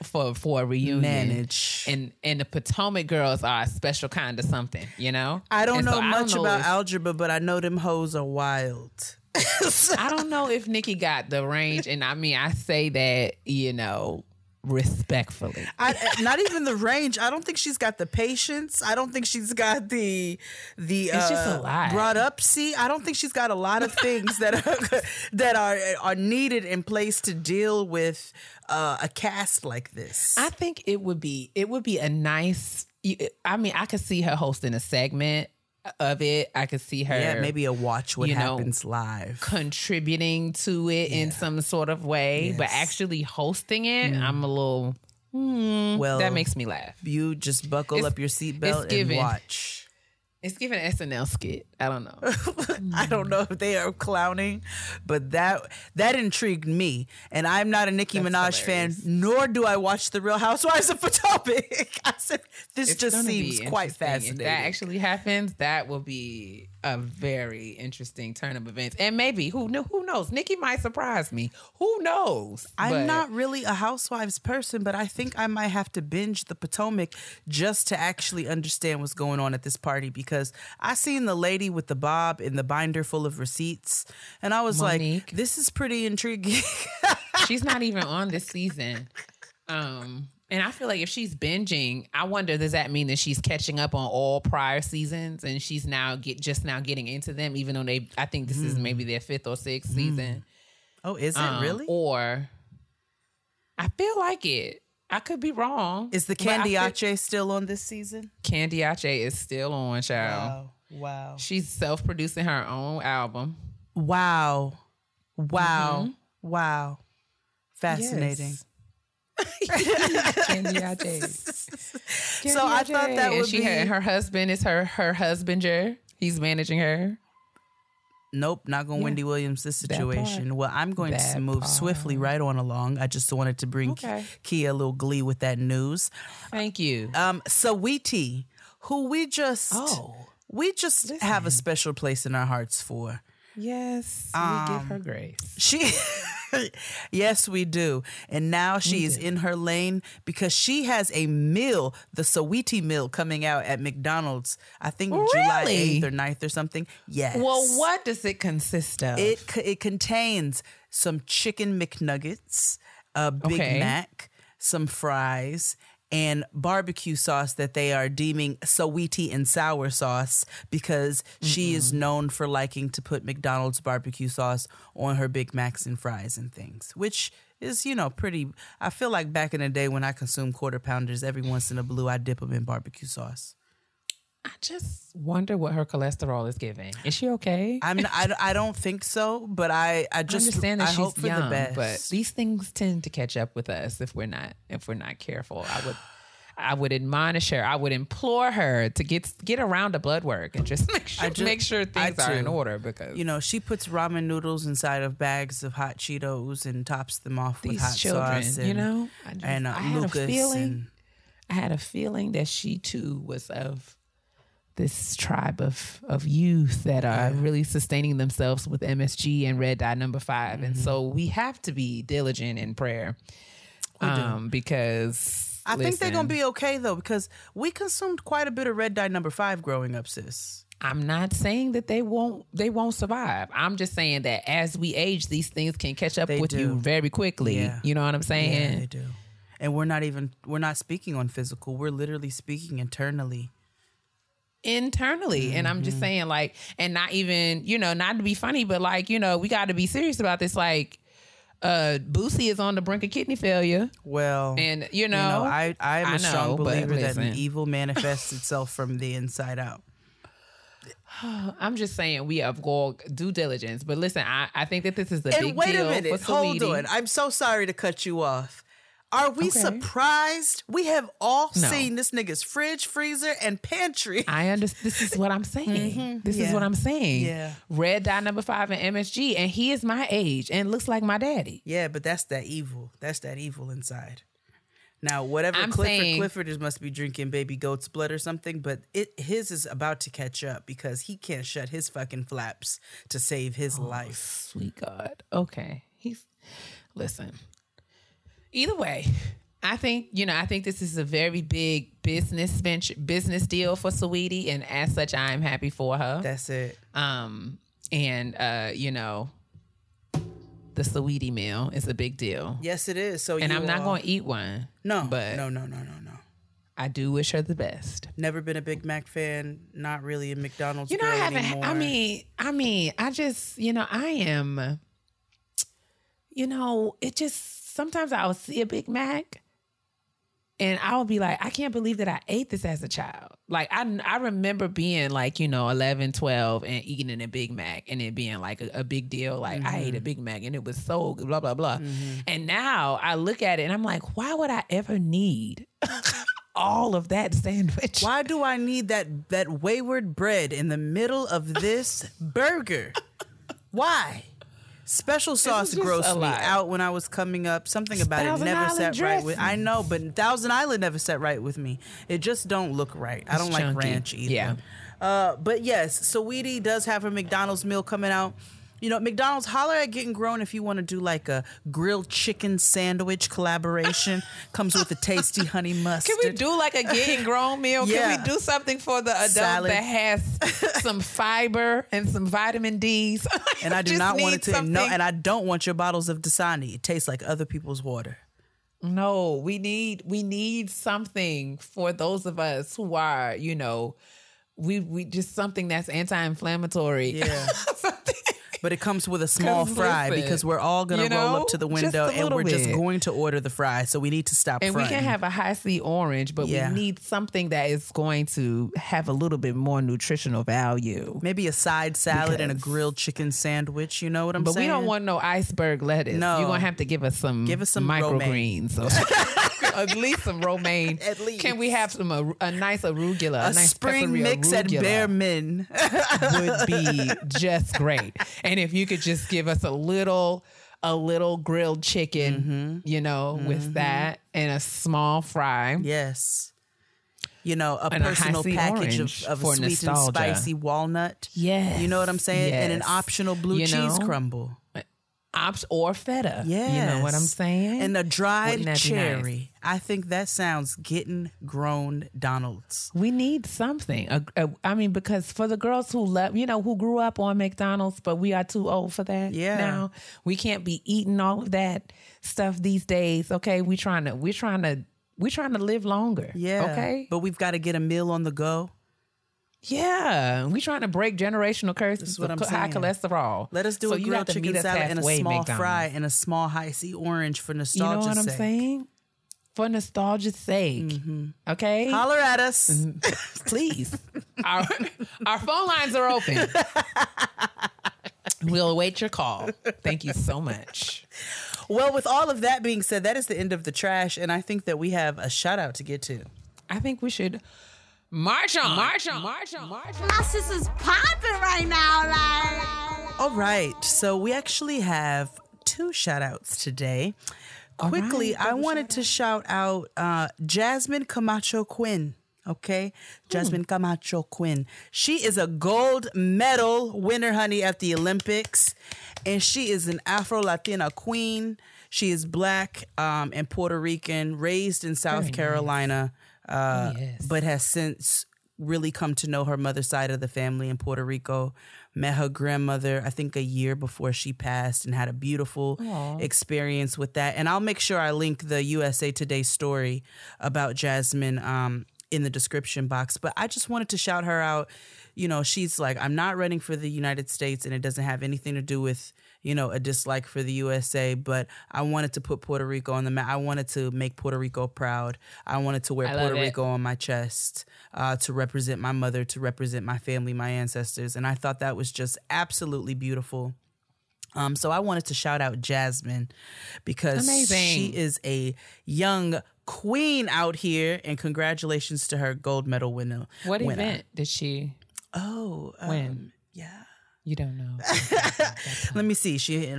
for for a reunion. Mm-hmm. Manage. And and the Potomac girls are a special kind of something, you know? I don't And know so much know about if- algebra, but I know them hoes are wild. I don't know if Nicki got the range and I mean I say that, you know, respectfully. I, not even the range. I don't think she's got the patience. I don't think she's got the the It's uh, just a lot. brought up. See, I don't think she's got a lot of things that are that are are needed in place to deal with uh, a cast like this. I think it would be it would be a nice. I mean, I could see her hosting a segment of it. I could see her, yeah, maybe a watch what you know, happens live. contributing to it in some sort of way, but Yes. Mm. actually hosting it. I'm a little. Well, That makes me laugh. you just buckle It's- up your seatbelt and watch. It's giving an SNL skit. I don't know. I don't know if they are clowning, but that that intrigued me. And I'm not a Nicki That's Minaj fan, nor do I watch the Real Housewives of Potomac. I said this It's just gonna be seems quite interesting. fascinating. If that actually happens, that will be a very interesting turn of events. And maybe who knew? Who knows? Nicki might surprise me. Who knows? I'm But- not really a Housewives person, but I think I might have to binge the Potomac just to actually understand what's going on at this party because I seen the lady with the bob in the binder full of receipts, and I was like, this is pretty intriguing. She's not even on this season. Um, And I feel like if she's binging, I wonder does that mean that she's catching up on all prior seasons and she's now get just now getting into them, even though they I think this is maybe mm-hmm. their fifth or sixth mm-hmm. season. Oh, is it Um, really? Or I feel like it. I could be wrong. Is the I feel- still on this season? Candiace is still on, child. Wow. Wow. She's self producing her own album. Wow. Wow. Mm-hmm. Wow. Fascinating. Yes. Candiace. So I thought that and would she be had, her husband is her her husbander. He's managing her. Nope, not going Yeah. Wendy Williams this situation. Well, I'm going to That move swiftly right on along. I just wanted to bring Okay. Kia a little glee with that news. Thank you. Um, Saweetie, who we just Oh. we just have a special place in our hearts for. Yes, we Um, give her grace. She Yes, we do. And now she is in her lane because she has a meal, the Saweetie meal coming out at McDonald's. I think July 8th or 9th or something. Yes. Well, what does it consist of? It it contains some chicken McNuggets, a Big Okay. Mac, some fries, and barbecue sauce that they are deeming sweetie and sour sauce because she is known for liking to put McDonald's barbecue sauce on her Big Macs and fries and things, which is you know pretty. I feel like back in the day when I consumed quarter pounders, every once in a blue I dip them in barbecue sauce. I just wonder what her cholesterol is giving. Is she okay? I'm not, I, I don't think so, but I I I just understand that I she's hope for young, the best. but these things tend to catch up with us if we're not if we're not careful. I would I would admonish her. I would implore her to get get around the blood work and just make sure I ju- make sure things are in order because you know, she puts ramen noodles inside of bags of hot Cheetos and tops them off with hot children, sauce. you know, I, just, and uh, I had Lucas a feeling. and I had a feeling that she too was of this tribe of of youth that are really sustaining themselves with MSG and red dye number 5 and Mm-hmm. so we have to be diligent in prayer, um, because I think they're gonna be okay though because we consumed quite a bit of red dye number five growing up, sis. I'm not saying that they won't they won't survive. I'm just saying that as we age, these things can catch up They with you very quickly. Yeah. You know what I'm saying? Yeah, they do. And we're not even we're not speaking on physical. We're literally speaking internally. Internally. And I'm Mm-hmm. just saying, like, and not even, you know, not to be funny, but like, you know, we got to be serious about this. Like, uh, Boosie is on the brink of kidney failure. Well, And, you know, you know, I I am a I strong know, but believer that listen. evil manifests itself from the inside out. I'm just saying we have go due diligence. But listen, I, I think that this is a And big wait deal a minute, hold on. I'm so sorry to cut you off. Are we Okay. surprised? We have all No. seen this nigga's fridge, freezer, and pantry. I understand. This is what I'm saying. Mm-hmm. This is what I'm saying. Yeah. Red dye number five and MSG, and he is my age and looks like my daddy. Yeah, but that's that evil. That's that evil inside. Now, whatever I'm Clifford saying- Clifford is must be drinking baby goat's blood or something, but it his is about to catch up because he can't shut his fucking flaps to save his Oh, life. Sweet God. Okay. He's listen. Either way, I think, you know, I think this is a very big business venture business deal for Saweetie, and as such I am happy for her. That's it. Um and uh, you know, the Saweetie meal is a big deal. Yes, it is. So And I'm not going to eat one. No, but no, no, no, no, no. I do wish her the best. Never been a Big Mac fan. Not really a McDonald's You know, I haven't. anymore. I mean, I mean, I just, you know, I am. You know, it just sometimes I will see a Big Mac, and I will be like, I can't believe that I ate this as a child. Like I, I remember being like, you know, 11, 12 and eating a Big Mac and it being like a, a big deal. Like I Mm-hmm. ate a Big Mac and it was so good, blah blah blah. And now I look at it and I'm like, why would I ever need all of that sandwich? Why do I need that that wayward bread in the middle of this burger? Why? Special sauce grossed me out when I was coming up. Something about Thousand it never Island sat right with. dressing. I know, but Thousand Island never sat right with me. It just don't look right. I don't like ranch either. Yeah. Uh, but yes, Saweetie does have her McDonald's meal coming out. You know, McDonald's holler at Getting Grown if you want to do like a grilled chicken sandwich collaboration. Comes with a tasty honey mustard. Can we do like a getting grown meal? Yeah. Can we do something for the adult Salad. that has some fiber and some vitamin D's? And I do not want it to no, and I don't want your bottles of Dasani. It tastes like other people's water. No, we need we need something for those of us who are, you know, we we just something that's anti-inflammatory. Yeah. But it comes with a small fry listen, because we're all gonna you roll up to the window and we're just going to order the fry. So we need to stop. and we fronting. can have a Hi-C orange, but Yeah. we need something that is going to have a little bit more nutritional value. maybe a side salad and a grilled chicken sandwich. You know what I'm But saying? we don't want no iceberg lettuce. No. You're gonna have to give us some Give us some microgreens. at least some romaine. At least. Can we have some a, a nice arugula? A, a nice spring mix at Bear Min. would be just great. And if you could just give us a little a little grilled chicken, Mm-hmm. you know, with that and a small fry. yes. You know, a And personal Hi-C package of, of sweet nostalgia. and spicy walnut. Yes. You know what I'm saying? And an optional blue You cheese know? crumble. Ops or feta. Yeah. You know what I'm saying? And a dried Wouldn't that be cherry. nice? I think that sounds getting grown Donald's. We need something. I mean, because for the girls who love, you know, who grew up on McDonald's, but we are too old for that. Yeah. Now we can't be eating all of that stuff these days. Okay, we trying to, we're trying to, we're trying to live longer. Yeah. Okay. But we've got to get a meal on the go. Yeah, we trying to break generational curses what of I'm high cholesterol. Let us do So a grilled chicken salad and a small McDonald's. fry and a small Hi-C orange for nostalgia sake. You know nostalgia's what I'm sake. saying? For nostalgia's sake. Okay. Holler at us. Mm-hmm. please. our, our phone lines are open. we'll await your call. Thank you so much. Well, with all of that being said, that is the end of the trash, and I think that we have a shout out to get to. I think we should march on, march on, march on, march on. My sister's popping right now, like. All right, so we actually have two shout outs today. Quickly, I wanted to shout out uh, Jasmine Camacho Quinn. Okay, Jasmine Camacho Quinn. She is a gold medal winner, honey, at the Olympics, and she is an Afro Latina queen. She is black um, and Puerto Rican, raised in South Very nice. Uh, yes. but has since really come to know her mother's side of the family in Puerto Rico. Met her grandmother, I think, a year before she passed, and had a beautiful experience with that. And I'll make sure I link the USA Today story about Jasmine um, in the description box. But I just wanted to shout her out. You know, she's like, I'm not running for the United States, and it doesn't have anything to do with you know, a dislike for the USA, but I wanted to put Puerto Rico on the map. I wanted to make Puerto Rico proud. I wanted to wear Puerto it. Rico on my chest uh, to represent my mother, to represent my family, my ancestors. And I thought that was just absolutely beautiful. Um, so I wanted to shout out Jasmine because Amazing. she is a young queen out here, and congratulations to her gold medal winner. What winner. event did she Oh, um, win? yeah. You don't know. Let me see. She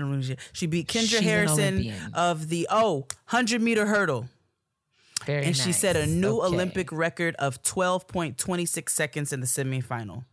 she beat Kendra She's Harrison of the oh 100 meter hurdle. Very And she set a new Okay. Olympic record of 12.26 seconds in the semifinal.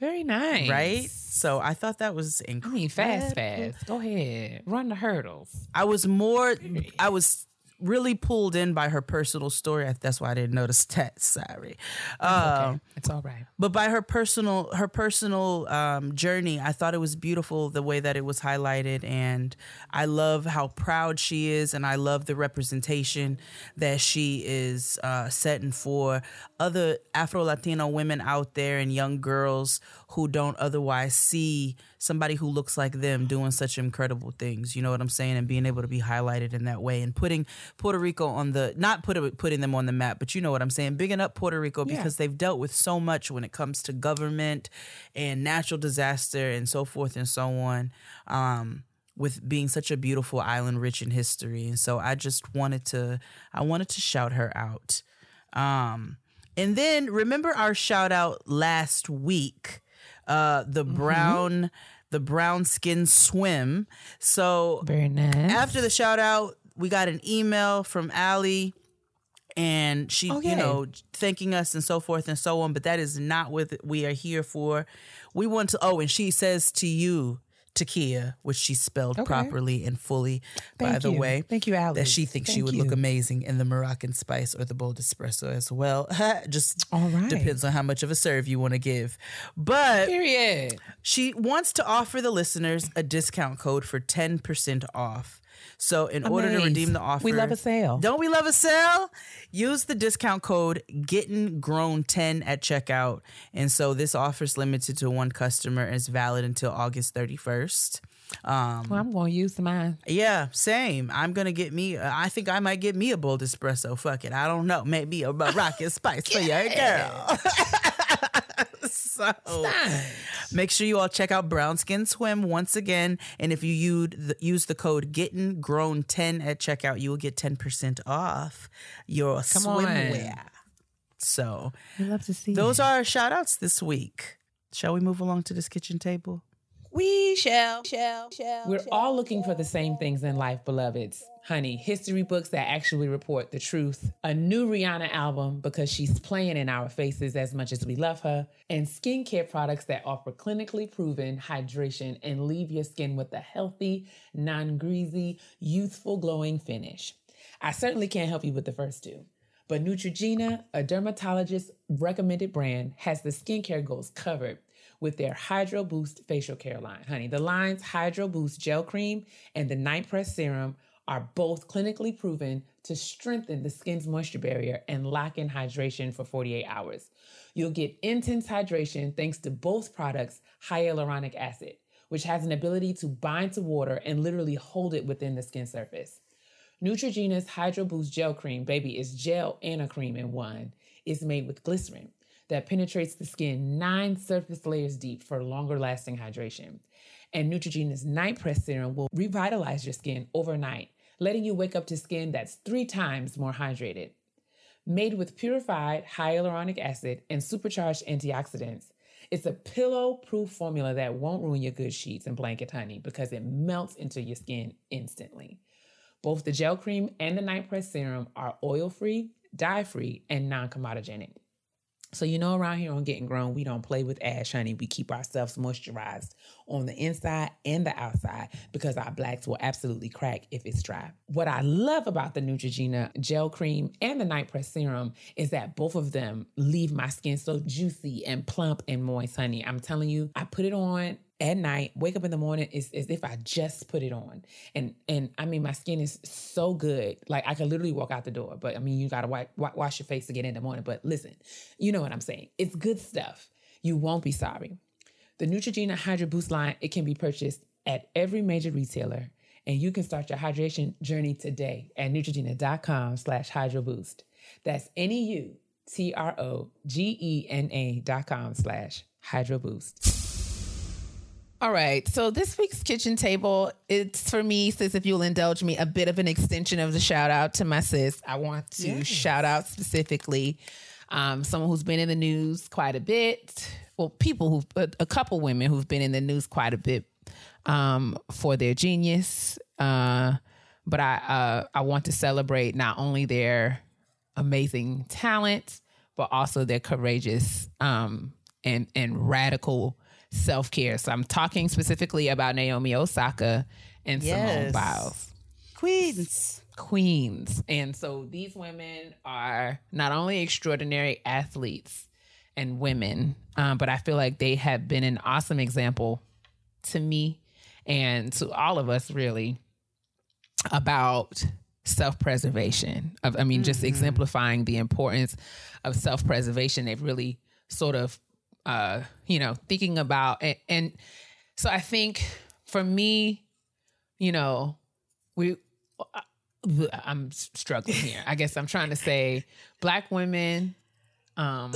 Very nice. Right? So I thought that was incredible. I mean, fast, fast. Go ahead. Run the hurdles. I was more I was really pulled in by her personal story. That's why I didn't notice that. Sorry. Uh, Okay. It's all right. but by her personal her personal um, journey i thought it was beautiful the way that it was highlighted and i love how proud she is and i love the representation that she is uh, setting for other afro-latino women out there and young girls who don't otherwise see somebody who looks like them doing such incredible things you know what i'm saying and being able to be highlighted in that way and putting puerto rico on the not put, putting them on the map but you know what i'm saying bigging up puerto rico Yeah. because they've dealt with so much when it comes to government and natural disaster and so forth and so on. Um, with being such a beautiful island rich in history. And so I just wanted to I wanted to shout her out. Um and then remember our shout out last week, uh the brown the brown skin swim. So Very nice. after the shout out, we got an email from Allie and she, Oh, you know, thanking us and so forth and so on. But that is not what we are here for. We want to, oh, and she says to you, Takia, which she spelled Okay. properly and fully, by Thank the you. way. Thank you, Allie. That she thinks she would you. look amazing in the Moroccan spice or the bold espresso as well. Just All right. depends on how much of a serve you want to give. But Period. she wants to offer the listeners a discount code for 10% off. So in order to redeem the offer, We love a sale. Don't we love a sale? Use the discount code Getting Grown 10 at checkout. And so this offer is limited to one customer and is valid until August 31st. Um, Well, I'm going to use mine. yeah, same. I'm gonna get me. uh, I think I might get me a bold espresso. Fuck it. I don't know. Maybe a, a rocket spice for your girl. so make sure you all check out Brown Skin Swim once again. And if you use the, code Getting Grown 10 at checkout, you will get 10% off your on. swimwear. So We love to see those it. are our shout outs this week. Shall we move along to this kitchen table? We shall, shall, shall. We're all looking for the same things in life, beloveds. Honey, history books that actually report the truth, a new Rihanna album because she's playing in our faces as much as we love her, and skincare products that offer clinically proven hydration and leave your skin with a healthy, non greasy, youthful, glowing finish. I certainly can't help you with the first two. But Neutrogena, a dermatologist recommended brand, has the skincare goals covered with their Hydro Boost facial care line. Honey, the line's Hydro Boost gel cream and the Night Press serum are both clinically proven to strengthen the skin's moisture barrier and lock in hydration for 48 hours. You'll get intense hydration thanks to both products' hyaluronic acid, which has an ability to bind to water and literally hold it within the skin surface. Neutrogena's Hydro Boost Gel Cream, baby, is gel and a cream in one. It's made with glycerin that penetrates the skin nine surface layers deep for longer lasting hydration. And Neutrogena's Night Press Serum will revitalize your skin overnight, letting you wake up to skin that's three times more hydrated. Made with purified hyaluronic acid and supercharged antioxidants, it's a pillow proof formula that won't ruin your good sheets and blanket honey because it melts into your skin instantly. Both the gel cream and the night press serum are oil free, dye free, and non comedogenic. So, you know, around here on Getting Grown, we don't play with ash, honey. We keep ourselves moisturized on the inside and the outside because our blacks will absolutely crack if it's dry. What I love about the Neutrogena gel cream and the night press serum is that both of them leave my skin so juicy and plump and moist, honey. I'm telling you, I put it on at night, wake up in the morning, it's as if I just put it on. And and I mean, my skin is so good. Like I could literally walk out the door. But I mean, you gotta wipe, wa- wash your face to get in the morning. But listen, you know what I'm saying. It's good stuff. You won't be sorry. The Neutrogena Hydro Boost line, it can be purchased at every major retailer. And you can start your hydration journey today at Neutrogena.com slash Hydro Boost. That's N-E-U-T-R-O-G-E-N-A dot com slash Hydro Boost. All right. So this week's kitchen table, it's for me, sis, if you'll indulge me, a bit of an extension of the shout out to my sis. I want to shout out specifically um, someone who's been in the news quite a bit. Well, people who, a, a couple women who've been in the news quite a bit um, for their genius. Uh, but I, uh, I want to celebrate not only their amazing talent, but also their courageous um, and and radical self care. So I'm talking specifically about Naomi Osaka and Simone Yes. Biles Queens. queens. And so these women are not only extraordinary athletes and women, um, but I feel like they have been an awesome example to me and to all of us, really, about self preservation. Of, I mean, just exemplifying the importance of self preservation. They've really sort of, uh, you know, thinking about and, and so I think for me, you know, we I'm struggling here. I guess I'm trying to say black women um,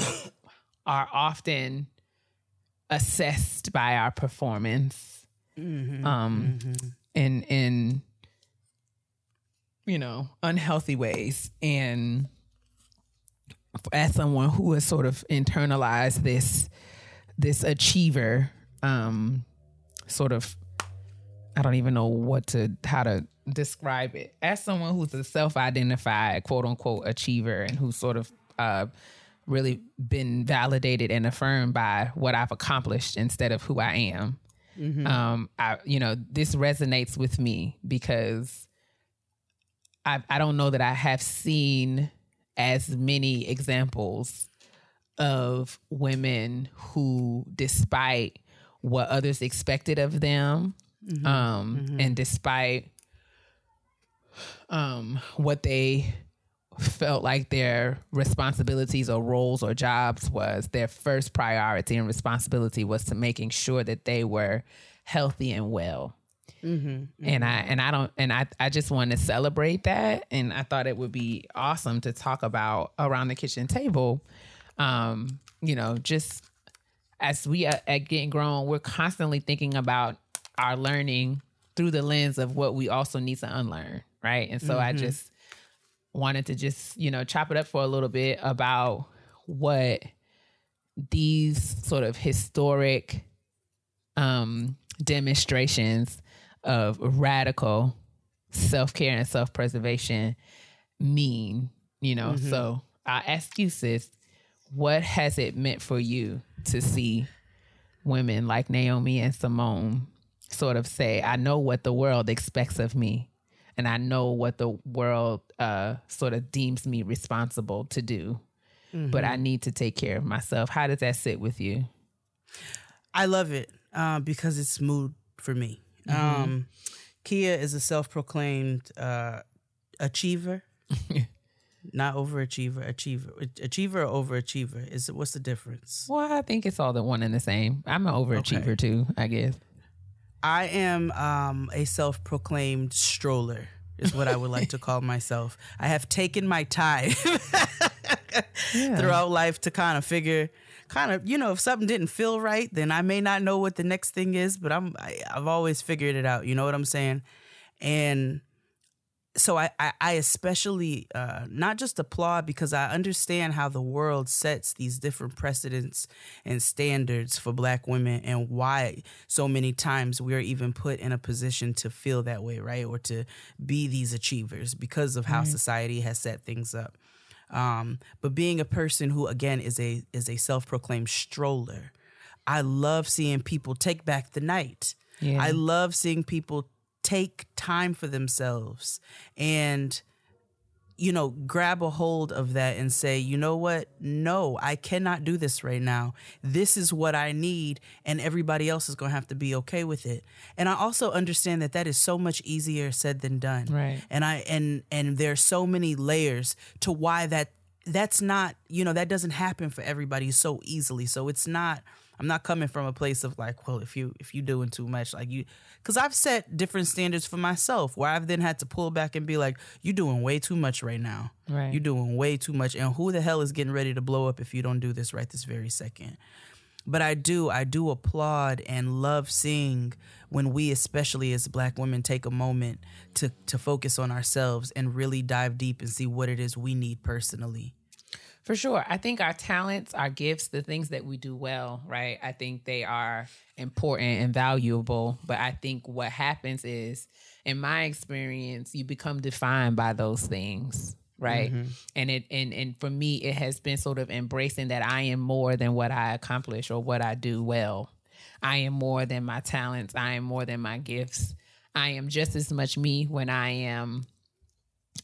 are often assessed by our performance um, in in you know unhealthy ways. And as someone who has sort of internalized this this achiever um sort of I don't even know what to how to describe it. As someone who's a self-identified quote unquote achiever and who's sort of uh really been validated and affirmed by what I've accomplished instead of who I am. Um I you know, this resonates with me because I I don't know that I have seen as many examples of women who despite what others expected of them um and despite um, what they felt like their responsibilities or roles or jobs was their first priority and responsibility was to making sure that they were healthy and well and i and i don't and i i just want to celebrate that and i thought it would be awesome to talk about around the kitchen table um you know just as we are at getting grown we're constantly thinking about our learning through the lens of what we also need to unlearn right? And so i just wanted to just you know chop it up for a little bit about what these sort of historic um demonstrations of radical self-care and self-preservation mean you know? So i ask you sis what has it meant for you to see women like naomi and simone sort of say i know what the world expects of me and i know what the world uh sort of deems me responsible to do but i need to take care of myself. How does that sit with you? I love it uh, because it's mood for me. Um, Kia is a self-proclaimed uh, achiever, not overachiever. Achiever, achiever or overachiever. Is it what's the difference? well i think it's all the one and the same i'm an overachiever Okay. too i guess I am um, a self-proclaimed stroller. Is what I would like to call myself. I have taken my time throughout life to kind of figure, kind of, you know, if something didn't feel right, then I may not know what the next thing is. But I'm, I, I've always figured it out. You know what I'm saying? And so I, I, I especially uh, not just applaud because I understand how the world sets these different precedents and standards for Black women and why so many times we are even put in a position to feel that way, right, or to be these achievers because of how society has set things up. Um, but being a person who again is a is a self proclaimed stroller, I love seeing people take back the night. Yeah. I love seeing people take time for themselves and you know grab a hold of that and say you know what? No i cannot do this right now. This is what i need and everybody else is going to have to be okay with it. And i also understand that that is so much easier said than done. Right. and i and and there's so many layers to why that that's not you know that doesn't happen for everybody so easily. So it's not i'm not coming from a place of like well if you if you doing too much like you because i've set different standards for myself where i've then had to pull back and be like you're doing way too much right now Right. you're doing way too much and who the hell is getting ready to blow up if you don't do this right this very second but I do, I do applaud and love seeing when we, especially as Black women, take a moment to to focus on ourselves and really dive deep and see what it is we need personally. For sure. I think our talents, our gifts, the things that we do well, right? I think they are important and valuable. But I think what happens is, in my experience, you become defined by those things. Right. And it and and for me it has been sort of embracing that I am more than what I accomplish or what I do well. I am more than my talents. I am more than my gifts. I am just as much me when I am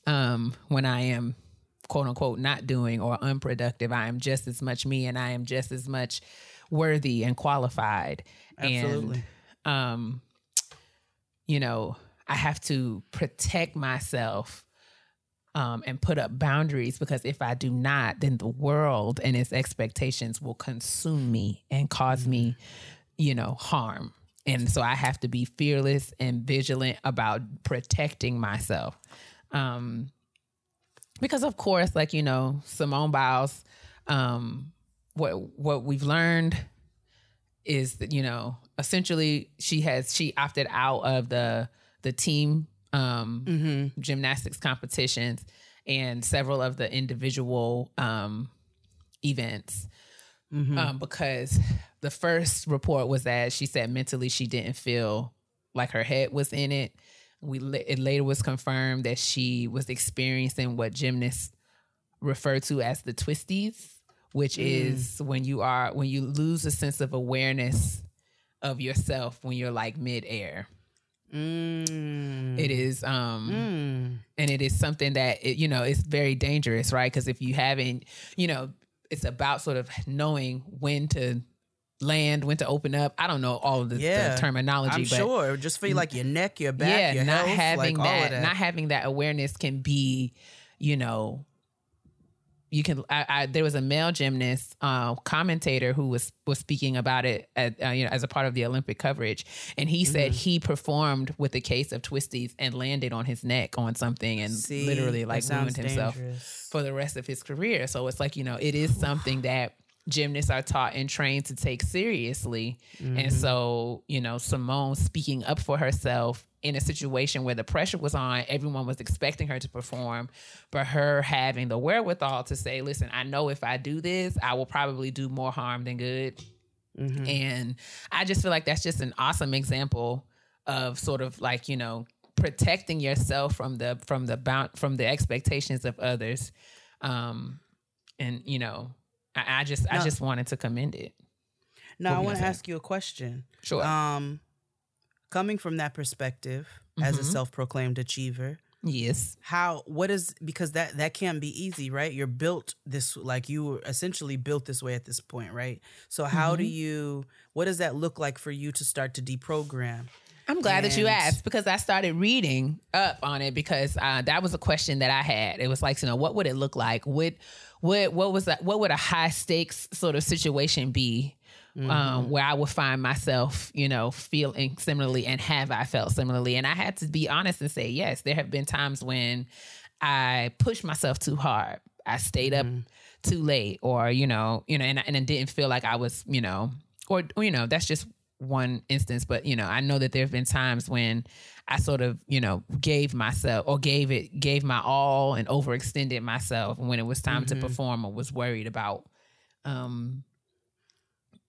um when I am quote unquote not doing or unproductive. I am just as much me and I am just as much worthy and qualified. Absolutely. And um you know, I have to protect myself um, and put up boundaries because if I do not, then the world and its expectations will consume me and cause me, you know, harm. And so I have to be fearless and vigilant about protecting myself. Um, because of course, like you know, Simone Biles, um, what what we've learned is that you know essentially she has she opted out of the the team um gymnastics competitions and several of the individual um events. Um because the first report was that she said mentally she didn't feel like her head was in it we it later was confirmed that she was experiencing what gymnasts refer to as the twisties which is when you are when you lose a sense of awareness of yourself when you're like midair. Mm. It is um Mm. and it is something that it, you know it's very dangerous, right? Because if you haven't, you know, it's about sort of knowing when to land went to open up. I don't know all of the, Yeah, the terminology, I'm but sure. Just feel like your neck, your back, yeah, your not health, having like that, that. not having that awareness can be, you know, you can. I, I there was a male gymnast uh, commentator who was was speaking about it at, uh, you know as a part of the Olympic coverage, and he Mm-hmm. said he performed with a case of twisties and landed on his neck on something and See, literally like ruined himself dangerous. for the rest of his career. So it's like, you know, it is something that gymnasts are taught and trained to take seriously. Mm-hmm. And so, you know, Simone speaking up for herself in a situation where the pressure was on, everyone was expecting her to perform, but her having the wherewithal to say, listen, I know if I do this, I will probably do more harm than good. Mm-hmm. And I just feel like that's just an awesome example of sort of like, you know, protecting yourself from the from the bound from the expectations of others. Um and you know, I, I just I just wanted to commend it. Now I What want to ask you a question. Sure. Um, coming from that perspective, as Mm-hmm. a self-proclaimed achiever, yes. how what is because that that can't be easy, right? You're built this like you were essentially built this way at this point, right? So how do Mm-hmm. you? What does that look like for you to start to deprogram? I'm glad that you asked because I started reading up on it because uh, that was a question that I had. It was like, you know, what would it look like? What, what, what was that? What would a high stakes sort of situation be? Um, where I would find myself, you know, feeling similarly, and have I felt similarly? And I had to be honest and say, yes, there have been times when I pushed myself too hard. I stayed up too late, or you know, you know, and and it didn't feel like I was, you know, or, you know, that's just one instance. But you know, I know that there have been times when I sort of, you know, gave myself or gave it, gave my all, and overextended myself when it was time to perform, or was worried about um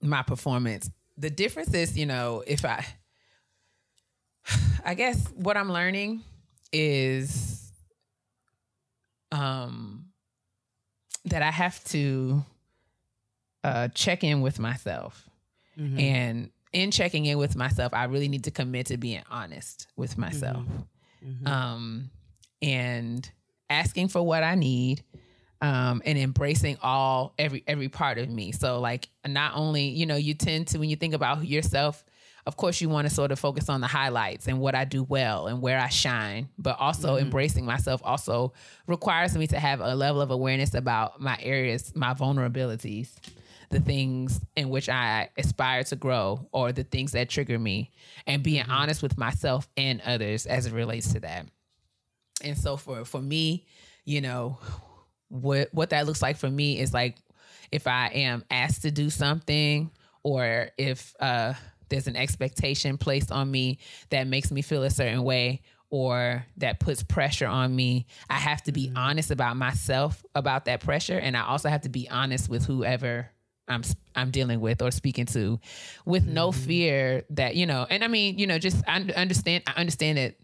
my performance. The difference is, you know, if I, I guess what I'm learning is um that I have to uh check in with myself. And in checking in with myself, I really need to commit to being honest with myself. Um and asking for what I need um, and embracing all every every part of me. So like not only you know you tend to when you think about yourself, of course you want to sort of focus on the highlights and what I do well and where I shine, but also embracing myself also requires me to have a level of awareness about my areas, my vulnerabilities, the things in which I aspire to grow or the things that trigger me, and being honest with myself and others as it relates to that. And so for for me, you know, what what that looks like for me is like if I am asked to do something or if uh there's an expectation placed on me that makes me feel a certain way or that puts pressure on me, I have to be honest about myself about that pressure. And I also have to be honest with whoever I'm I'm dealing with or speaking to with no fear that, you know, and I mean, you know, just I understand I understand it.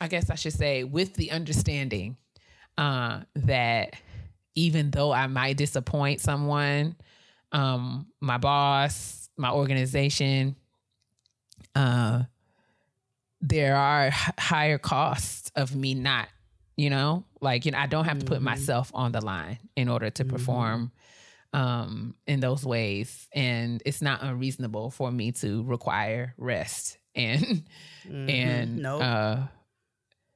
I guess I should say with the understanding uh, that even though I might disappoint someone, um, my boss, my organization, uh, there are h- higher costs of me not, you know, like you know, I don't have to put myself on the line in order to perform um in those ways. And it's not unreasonable for me to require rest and and Nope. uh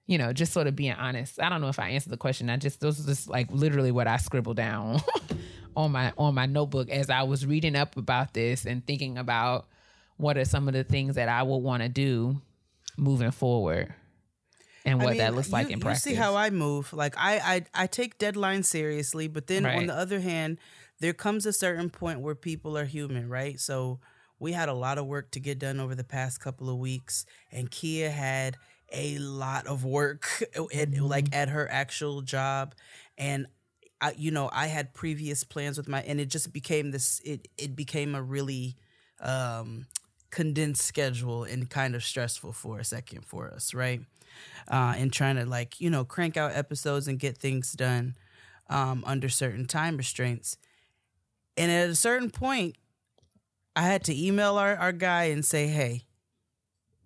you know just sort of being honest. I don't know if i answered the question. I just those are just like literally what i scribbled down on my on my notebook as i was reading up about this and thinking about what are some of the things that i would want to do moving forward and what I that mean, looks like you, in you practice see how I move. Like I, I, I take deadlines seriously, but then on the other hand, there comes a certain point where people are human, right? So we had a lot of work to get done over the past couple of weeks, and Kia had a lot of work, at, like at her actual job, and. I, you know, I had previous plans with my, and it just became this. It it became a really um, condensed schedule and kind of stressful for a second for us, right? Uh, and trying to like you know crank out episodes and get things done um, under certain time restraints. And at a certain point, I had to email our, our guy and say, "Hey,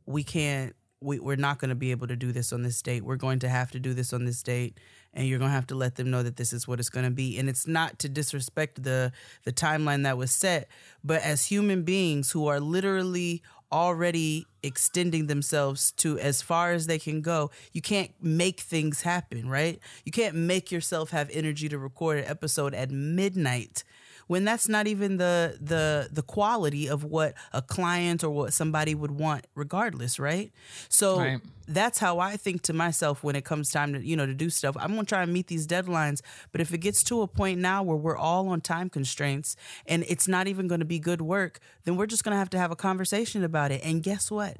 we can't we, we're not going to be able to do this on this date. We're going to have to do this on this date, and you're going to have to let them know that this is what it's going to be. And it's not to disrespect the the timeline that was set, but as human beings who are literally already extending themselves to as far as they can go, you can't make things happen, right? You can't make yourself have energy to record an episode at midnight when that's not even the the the quality of what a client or what somebody would want regardless right? So Right. that's how i think to myself when it comes time to you know to do stuff. I'm going to try and meet these deadlines but if it gets to a point now where we're all on time constraints and it's not even going to be good work then we're just going to have to have a conversation about it. And guess what?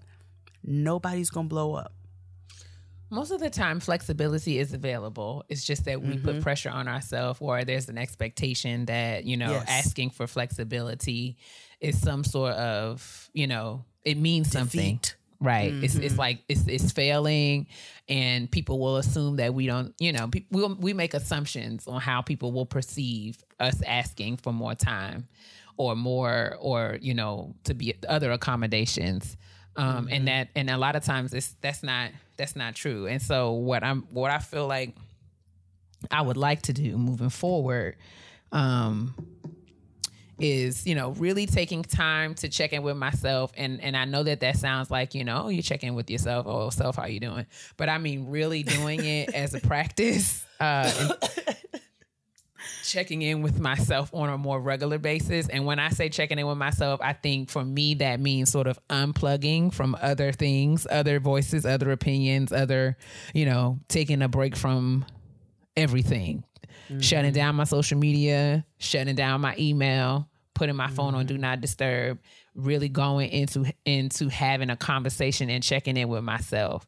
Nobody's going to blow up Most of the time, flexibility is available. It's just that we Mm-hmm. put pressure on ourselves, or there's an expectation that, you know, Yes. asking for flexibility is some sort of, you know, it means something. Defeat. Right. It's it's like it's it's failing, and people will assume that we don't. You know, pe- we we make assumptions on how people will perceive us asking for more time, or more, or you know, to be other accommodations. Um, and that and a lot of times it's that's not that's not true. And so what I'm what I feel like I would like to do moving forward um, is you know really taking time to check in with myself. And and I know that that sounds like you know you check in with yourself oh self how you doing? But I mean really doing it as a practice uh and checking in with myself on a more regular basis and when I say checking in with myself I think for me that means sort of unplugging from other things other voices other opinions other you know taking a break from everything shutting mm-hmm. down my social media, shutting down my email, putting my phone on do mm-hmm. not disturb, really going into into having a conversation and checking in with myself.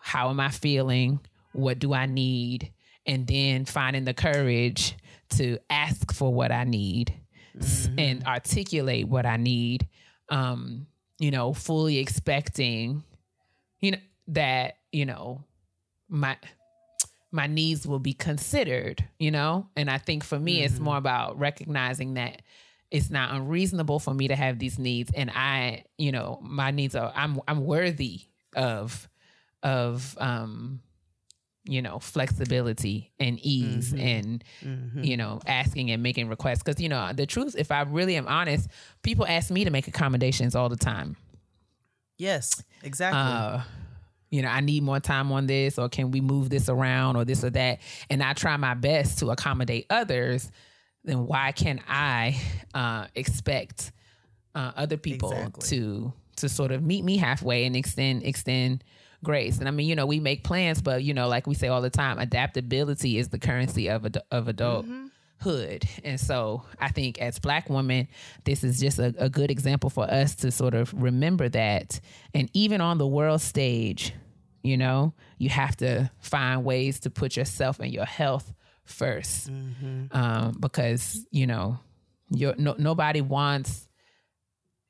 How am I feeling? What do I need? And then finding the courage to ask for what I need s- and articulate what I need. Um, you know, fully expecting, you know, that, you know, my my needs will be considered, you know? And I think for me, it's more about recognizing that it's not unreasonable for me to have these needs. And I, you know, my needs are, I'm, I'm worthy of, of, um, you know, flexibility and ease and, you know, asking and making requests. Cause, you know, the truth, if I really am honest, people ask me to make accommodations all the time yes exactly uh, you know, I need more time on this, or can we move this around, or this or that, and I try my best to accommodate others. Then why can I uh, expect uh, other people Exactly. to to sort of meet me halfway and extend extend grace? And I mean, you know, we make plans, but you know, like we say all the time, adaptability is the currency of ad- of adult hood. And so I think as black women, this is just a, a good example for us to sort of remember that. And even on the world stage, you know, you have to find ways to put yourself and your health 1st Um, because, you know, you're, no, nobody wants,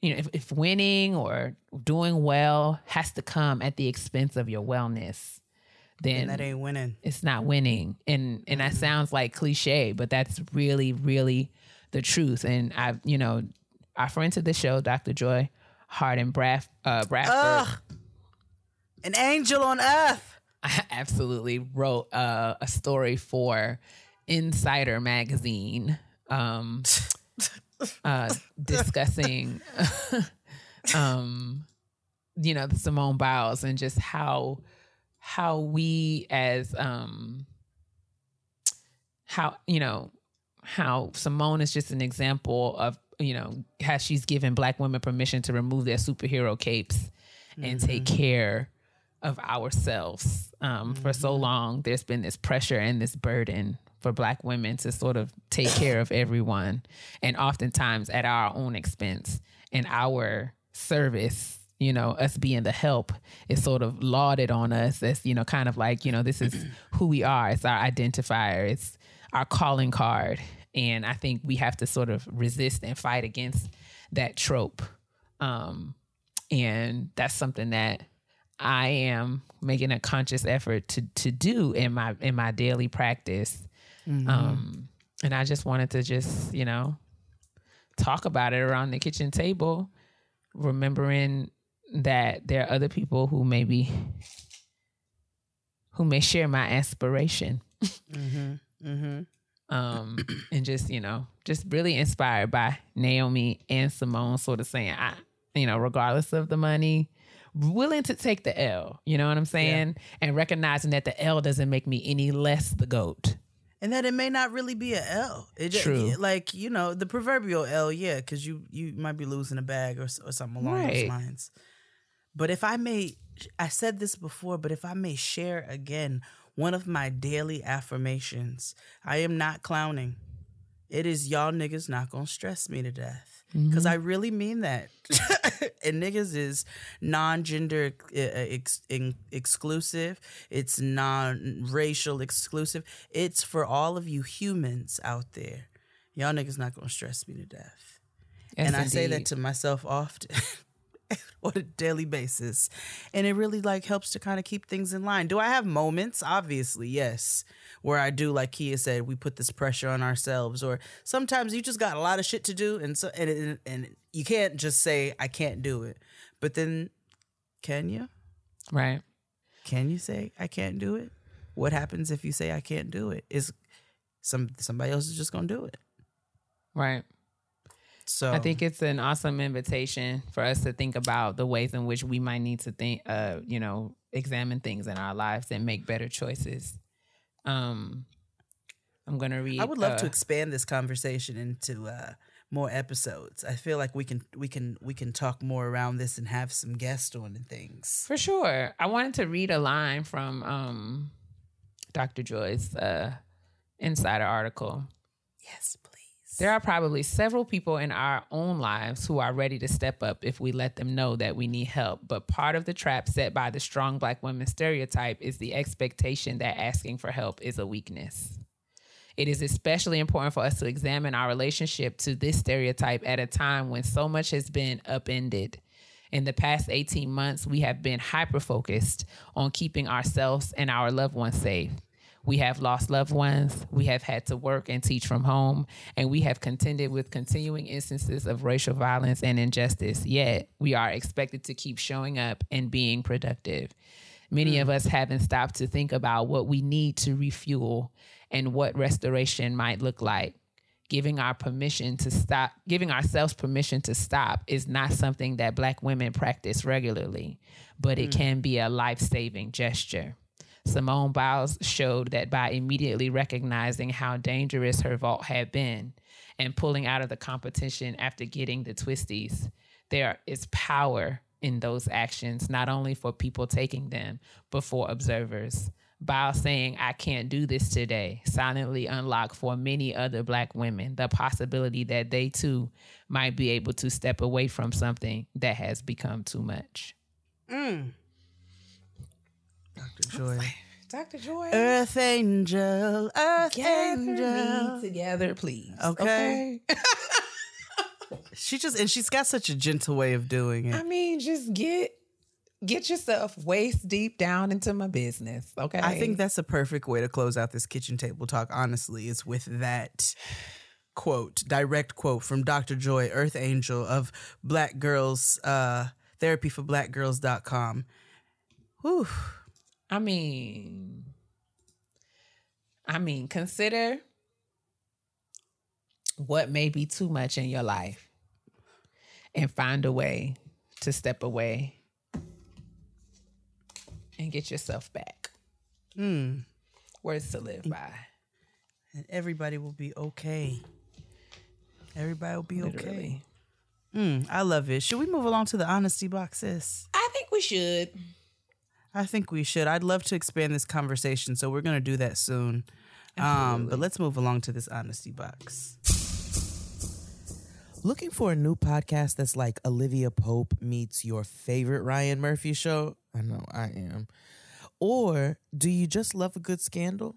you know, if, if winning or doing well has to come at the expense of your wellness, then and that ain't winning. it's not winning. And and that sounds like cliche but that's really really the truth. And i've you know our friend to the show dr joy Harden Braff, uh, Bradford. Ugh. an angel on earth. I absolutely wrote uh, a story for Insider magazine. Um, uh, discussing, um, you know, Simone Biles and just how how we as um, how you know how Simone is just an example of you know how she's given Black women permission to remove their superhero capes and take care of ourselves. Um, For so long, there's been this pressure and this burden for Black women to sort of take care of everyone, and oftentimes at our own expense and our service. You know, us being the help is sort of lauded on us as, you know, kind of like, you know, this is who we are. It's our identifier. It's our calling card. And I think we have to sort of resist and fight against that trope. Um, and that's something that I am making a conscious effort to to do in my in my daily practice. Um, and I just wanted to just you know talk about it around the kitchen table, remembering that there are other people who maybe who may share my aspiration. Um, and just, you know, just really inspired by Naomi and Simone sort of saying, I, you know, regardless of the money, willing to take the L, you know what I'm saying? And recognizing that the L doesn't make me any less the GOAT. And that it may not really be a L. It ju- True. like you know the proverbial L, yeah, because you you might be losing a bag or, or something along Right. those lines. But if I may, I said this before, but if I may share again one of my daily affirmations, I am not clowning. It is y'all niggas not gonna stress me to death. Because mm-hmm. I really mean that. and niggas is non gender ex- exclusive, it's non racial exclusive. It's for all of you humans out there. Y'all niggas not gonna stress me to death. Yes, and I say that to myself often. on a daily basis and it really like helps to kind of keep things in line. Do i have moments? Obviously yes. Where i do like kia said we put this pressure on ourselves or sometimes you just got a lot of shit to do and so and, and, and you can't just say i can't do it. But then can you? Right. can you say i can't do it? What happens if you say i can't do it? Is some somebody else is just gonna do it. Right. So I think it's an awesome invitation for us to think about the ways in which we might need to think, uh, you know, examine things in our lives and make better choices. Um, I'm gonna read. I would love to uh, expand this conversation into uh, more episodes. I feel like we can we can we can talk more around this and have some guests on and things. for sure. I wanted to read a line from um, Dr. Joy's uh, Insider article. Yes, please. There are probably several people in our own lives who are ready to step up if we let them know that we need help. But part of the trap set by the strong black women stereotype is the expectation that asking for help is a weakness. It is especially important for us to examine our relationship to this stereotype at a time when so much has been upended. In the past 18 months, we have been hyper focused on keeping ourselves and our loved ones safe. We have lost loved ones, we have had to work and teach from home, and we have contended with continuing instances of racial violence and injustice. Yet, we are expected to keep showing up and being productive. Many of mm. us haven't stopped to think about what we need to refuel and what restoration might look like. Giving our permission to stop, giving ourselves permission to stop is not something that Black women practice regularly, but it mm. can be a life saving gesture. Simone Biles showed that by immediately recognizing how dangerous her vault had been and pulling out of the competition after getting the twisties, there is power in those actions, not only for people taking them, but for observers. Biles saying, I can't do this today, silently unlocked for many other Black women the possibility that they too might be able to step away from something that has become too much. Mm. Dr. Joy. Dr. Joy. Earth Angel, Earth Angel. together, please. Okay. She just and she's got such a gentle way of doing it. I mean, just get get yourself waist deep down into my business. Okay. I think that's a perfect way to close out this kitchen table talk. Honestly, is with that quote, direct quote from Dr. Joy, Earth Angel of Black Girls uh, Therapy for Black Girls.com. Whew. I mean, I mean, consider what may be too much in your life and find a way to step away and get yourself back. Hmm. Words to live by. And everybody will be okay. Everybody will be okay. Literally. Mm, I love it. Should we move along to the honesty boxes? I think we should. I think we should. I'd love to expand this conversation, so we're gonna do that soon. Um, but let's move along to this honesty box. Looking for a new podcast that's like Olivia Pope meets your favorite Ryan Murphy show? I know I am. Or do you just love a good scandal?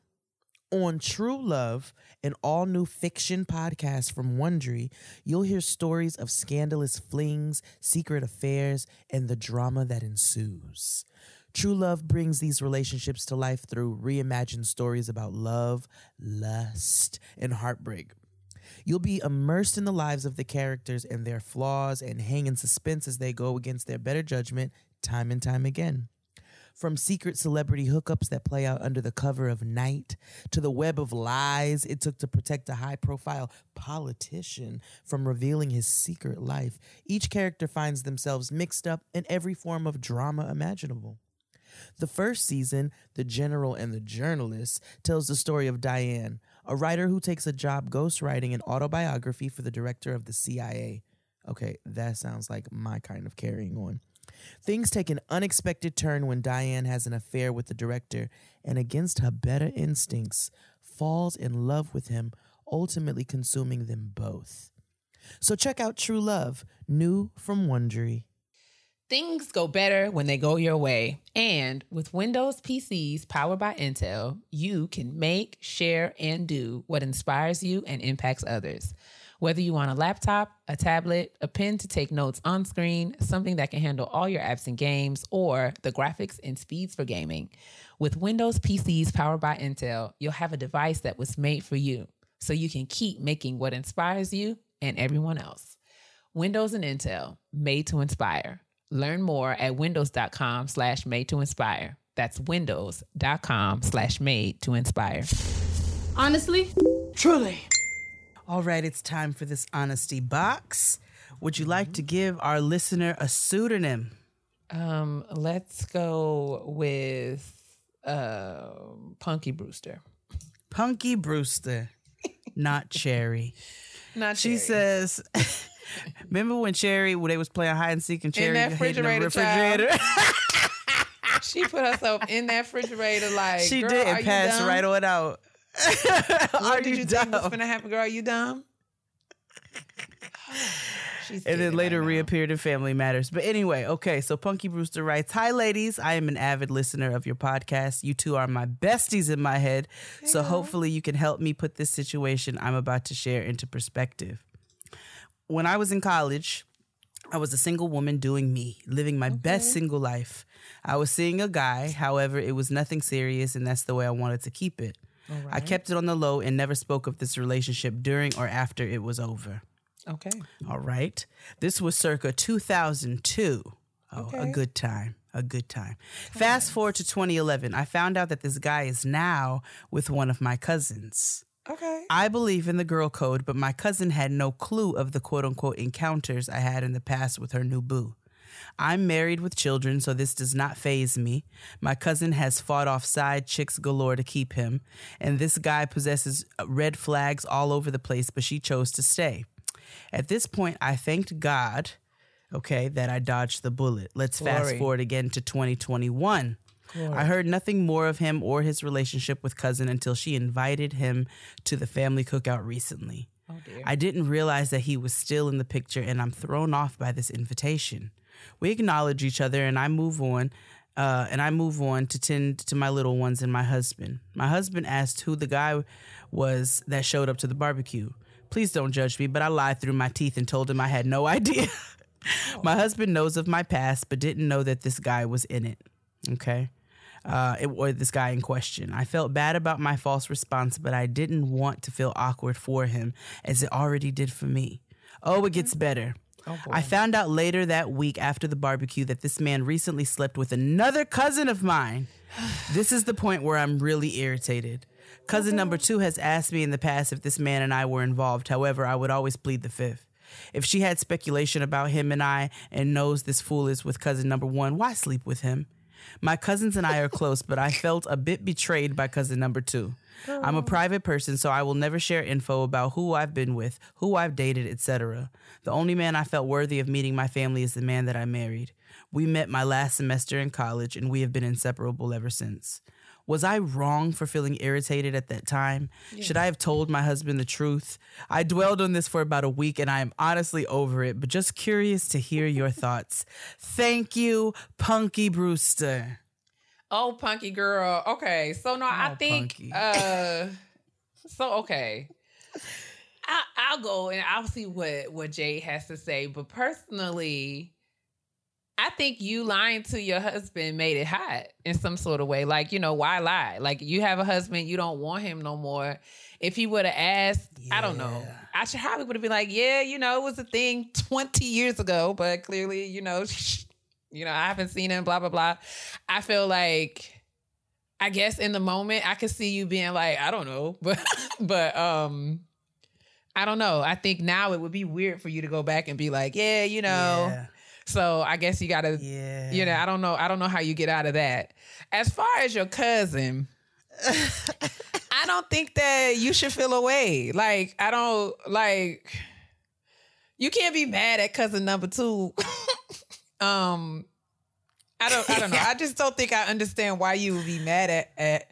On True Love, an all new fiction podcast from Wondery, you'll hear stories of scandalous flings, secret affairs, and the drama that ensues. True Love brings these relationships to life through reimagined stories about love, lust, and heartbreak. You'll be immersed in the lives of the characters and their flaws and hang in suspense as they go against their better judgment time and time again. From secret celebrity hookups that play out under the cover of night to the web of lies it took to protect a high profile politician from revealing his secret life, each character finds themselves mixed up in every form of drama imaginable. The first season, The General and the Journalist, tells the story of Diane, a writer who takes a job ghostwriting an autobiography for the director of the CIA. Okay, that sounds like my kind of carrying on. Things take an unexpected turn when Diane has an affair with the director and, against her better instincts, falls in love with him, ultimately consuming them both. So check out True Love, new from Wondery. Things go better when they go your way. And with Windows PCs powered by Intel, you can make, share, and do what inspires you and impacts others. Whether you want a laptop, a tablet, a pen to take notes on screen, something that can handle all your apps and games, or the graphics and speeds for gaming. With Windows PCs powered by Intel, you'll have a device that was made for you, so you can keep making what inspires you and everyone else. Windows and Intel, made to inspire. Learn more at windows.com slash made to inspire. That's windows.com slash made to inspire. Honestly, Truly. All right, it's time for this honesty box. Would you like to give our listener a pseudonym? Um, let's go with uh, Punky Brewster. Punky Brewster, not Cherie. Not She says, "Remember when Cherie, when they was playing hide and seek and Cherie in the refrigerator, refrigerator? she put herself in that refrigerator like she did and passed right on out. What Are did you think was gonna happen, girl? Are you dumb? She's and then later right reappeared in Family Matters. But anyway, okay, so Punky Brewster writes Hi, ladies. I am an avid listener of your podcast. You two are my besties in my head. So hopefully you can help me put this situation I'm about to share into perspective. When I was in college, I was a single woman doing me, living my best single life. I was seeing a guy, however, it was nothing serious, and that's the way I wanted to keep it. I kept it on the low and never spoke of this relationship during or after it was over. Okay. All right. This was circa 2002. Oh, a good time. A good time. Fast forward to 2011. I found out that this guy is now with one of my cousins. Okay. I believe in the girl code, but my cousin had no clue of the quote unquote encounters I had in the past with her new boo. I'm married with children, so this does not phase me. My cousin has fought off side chicks galore to keep him, and this guy possesses uh, red flags all over the place, but she chose to stay. At this point, I thanked God, okay, that I dodged the bullet. Let's fast forward again to 2021. I heard nothing more of him or his relationship with cousin until she invited him to the family cookout recently. Oh dear. I didn't realize that he was still in the picture, and I'm thrown off by this invitation. We acknowledge each other, and I move on. Uh, and I move on to tend to my little ones and my husband. My husband asked who the guy was that showed up to the barbecue. Please don't judge me, but I lied through my teeth and told him I had no idea. my husband knows of my past, but didn't know that this guy was in it. Okay. Uh, it, or this guy in question. I felt bad about my false response, but I didn't want to feel awkward for him as it already did for me. Oh, it gets better. I found out later that week after the barbecue that this man recently slept with another cousin of mine. This is the point where I'm really irritated. Cousin number two has asked me in the past if this man and I were involved. However, I would always plead the fifth. If she had speculation about him and I and knows this fool is with cousin number one, why sleep with him? My cousins and I are close, but I felt a bit betrayed by cousin number two. I'm a oh. private person, so I will never share info about who I've been with, who I've dated, etc. The only man I felt worthy of meeting my family is the man that I married. We met my last semester in college, and we have been inseparable ever since. Was I wrong for feeling irritated at that time? Should I have told my husband the truth? I dwelled on this for about a week and I am honestly over it, but just curious to hear your thoughts. Thank you, Punky Brewster. Oh, punky girl. Okay. So no, I Oh, think punky. uh so okay. I I'll go and I'll see what what Jay has to say, but personally I think you lying to your husband made it hot in some sort of way. Like, you know, why lie? Like, you have a husband, you don't want him no more. If he would have asked, I don't know. I should probably would have been like, yeah, you know, it was a thing 20 years ago, but clearly, you know, you know, I haven't seen him, blah, blah, blah. I feel like, I guess in the moment, I could see you being like, I don't know, but, but, um, I don't know. I think now it would be weird for you to go back and be like, yeah, you know. Yeah. So I guess you gotta, Yeah. you know, I don't know. I don't know how you get out of that. As far as your cousin, I don't think that you should feel away. Like I don't like. You can't be mad at cousin number two. um, I don't. I don't know. I just don't think I understand why you would be mad at at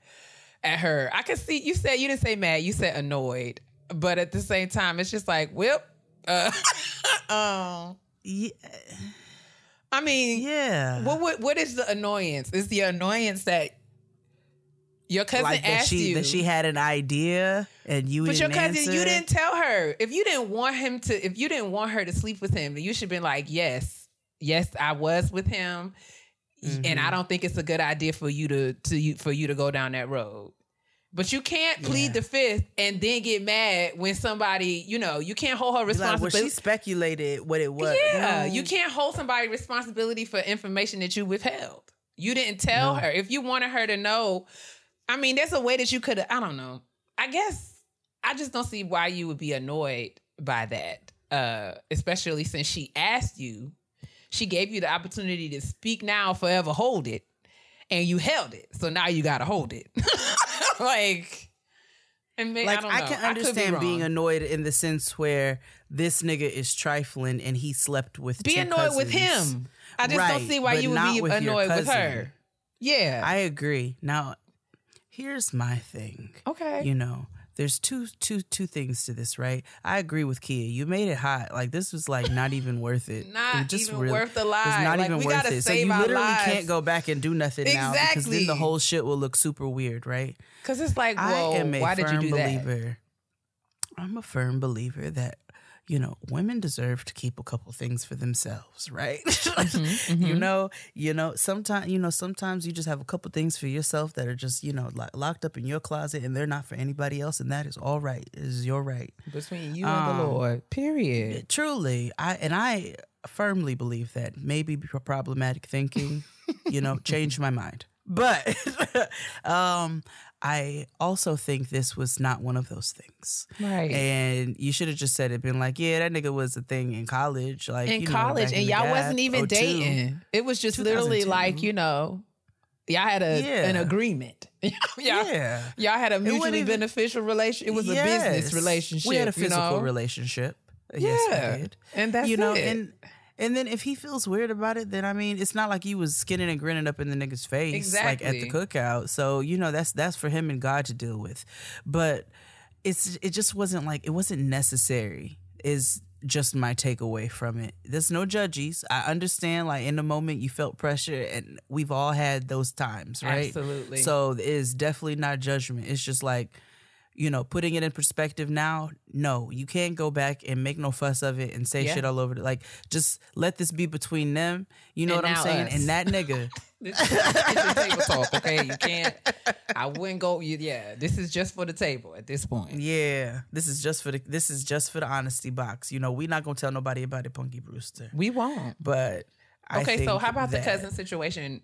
at her. I can see you said you didn't say mad. You said annoyed, but at the same time, it's just like whip. Uh, um. Yeah. I mean, yeah. what, what what is the annoyance? Is the annoyance that your cousin like that asked she you, that she had an idea and you but your cousin, answer you didn't tell her. If you didn't want him to, if you didn't want her to sleep with him, you should have been like, yes, yes, I was with him, and Mm-hmm. I don't think it's a good idea for you to to you for you to go down that road. But you can't plead Yeah. the fifth and then get mad when somebody, you know, you can't hold her Be like, well, responsibility. she speculated what it was. Yeah, No. you can't hold somebody responsibility for information that you withheld. You didn't tell No. her. If you wanted her to know, I mean, there's a way that you could I don't know. I guess I just don't see why you would be annoyed by that. Uh, especially since she asked you. She gave you the opportunity to speak now, forever hold it. And you held it. So now you gotta hold it. like and may, like I, don't I, know. can could be understand being annoyed in the sense where this nigga is trifling and he slept with be two annoyed with him. I just Right, don't see why you would be with annoyed with her. Yeah. I agree. Now, here's my thing. okay. You know, there's two two two things to this, right? I agree with Kia. You made it hot. Like this was like not even worth it. Not it just even really, worth the It's lie. not Like, even worth it. So you literally lives. can't go back and do nothing now because then the whole shit will look super weird, right? Because it's like, whoa, I am a why did you firm do that? believer. I'm a firm believer that you know women deserve to keep a couple things for themselves, right? Mm-hmm, You know, you know, sometimes you know sometimes you just have a couple things for yourself that are just you know lo- locked up in your closet and they're not for anybody else, and that is all right. It is your right. Between you and the Um, Lord. Period. Truly, I and I firmly believe that maybe pro- problematic thinking, you know, changed my mind. But um I also think this was not one of those things. Right. And you should have just said it, been like, yeah, that nigga was a thing in college. Like in you know, college, in and the y'all wasn't even 02. dating. It was just literally like, you know, y'all had a Yeah. an agreement. y'all, Yeah. y'all had a mutually even- beneficial relationship. It was a business relationship. We had a you physical know? relationship. Yes, Yeah. we did. And that's you know, it. and and then if he feels weird about it, then I mean, it's not like you was skinning and grinning up in the nigga's face, like at the cookout. So you know, that's that's for him and God to deal with. But it's it just wasn't like it wasn't necessary. Is just my takeaway from it. There's no judges. I understand, like in the moment you felt pressure, and we've all had those times, right? Absolutely. So it is definitely not judgment. It's just like you know, putting it in perspective now, no, you can't go back and make no fuss of it and say Yeah. shit all over it. Like, just let this be between them. You know And what I'm saying? us. And that nigga, This is table talk, okay? You can't. I wouldn't go. Yeah, this is just for the table at this point. yeah, this is just for the this is just for the honesty box. You know, we're not gonna tell nobody about it, Punky Brewster. We won't. But I Okay, so how about the cousin situation?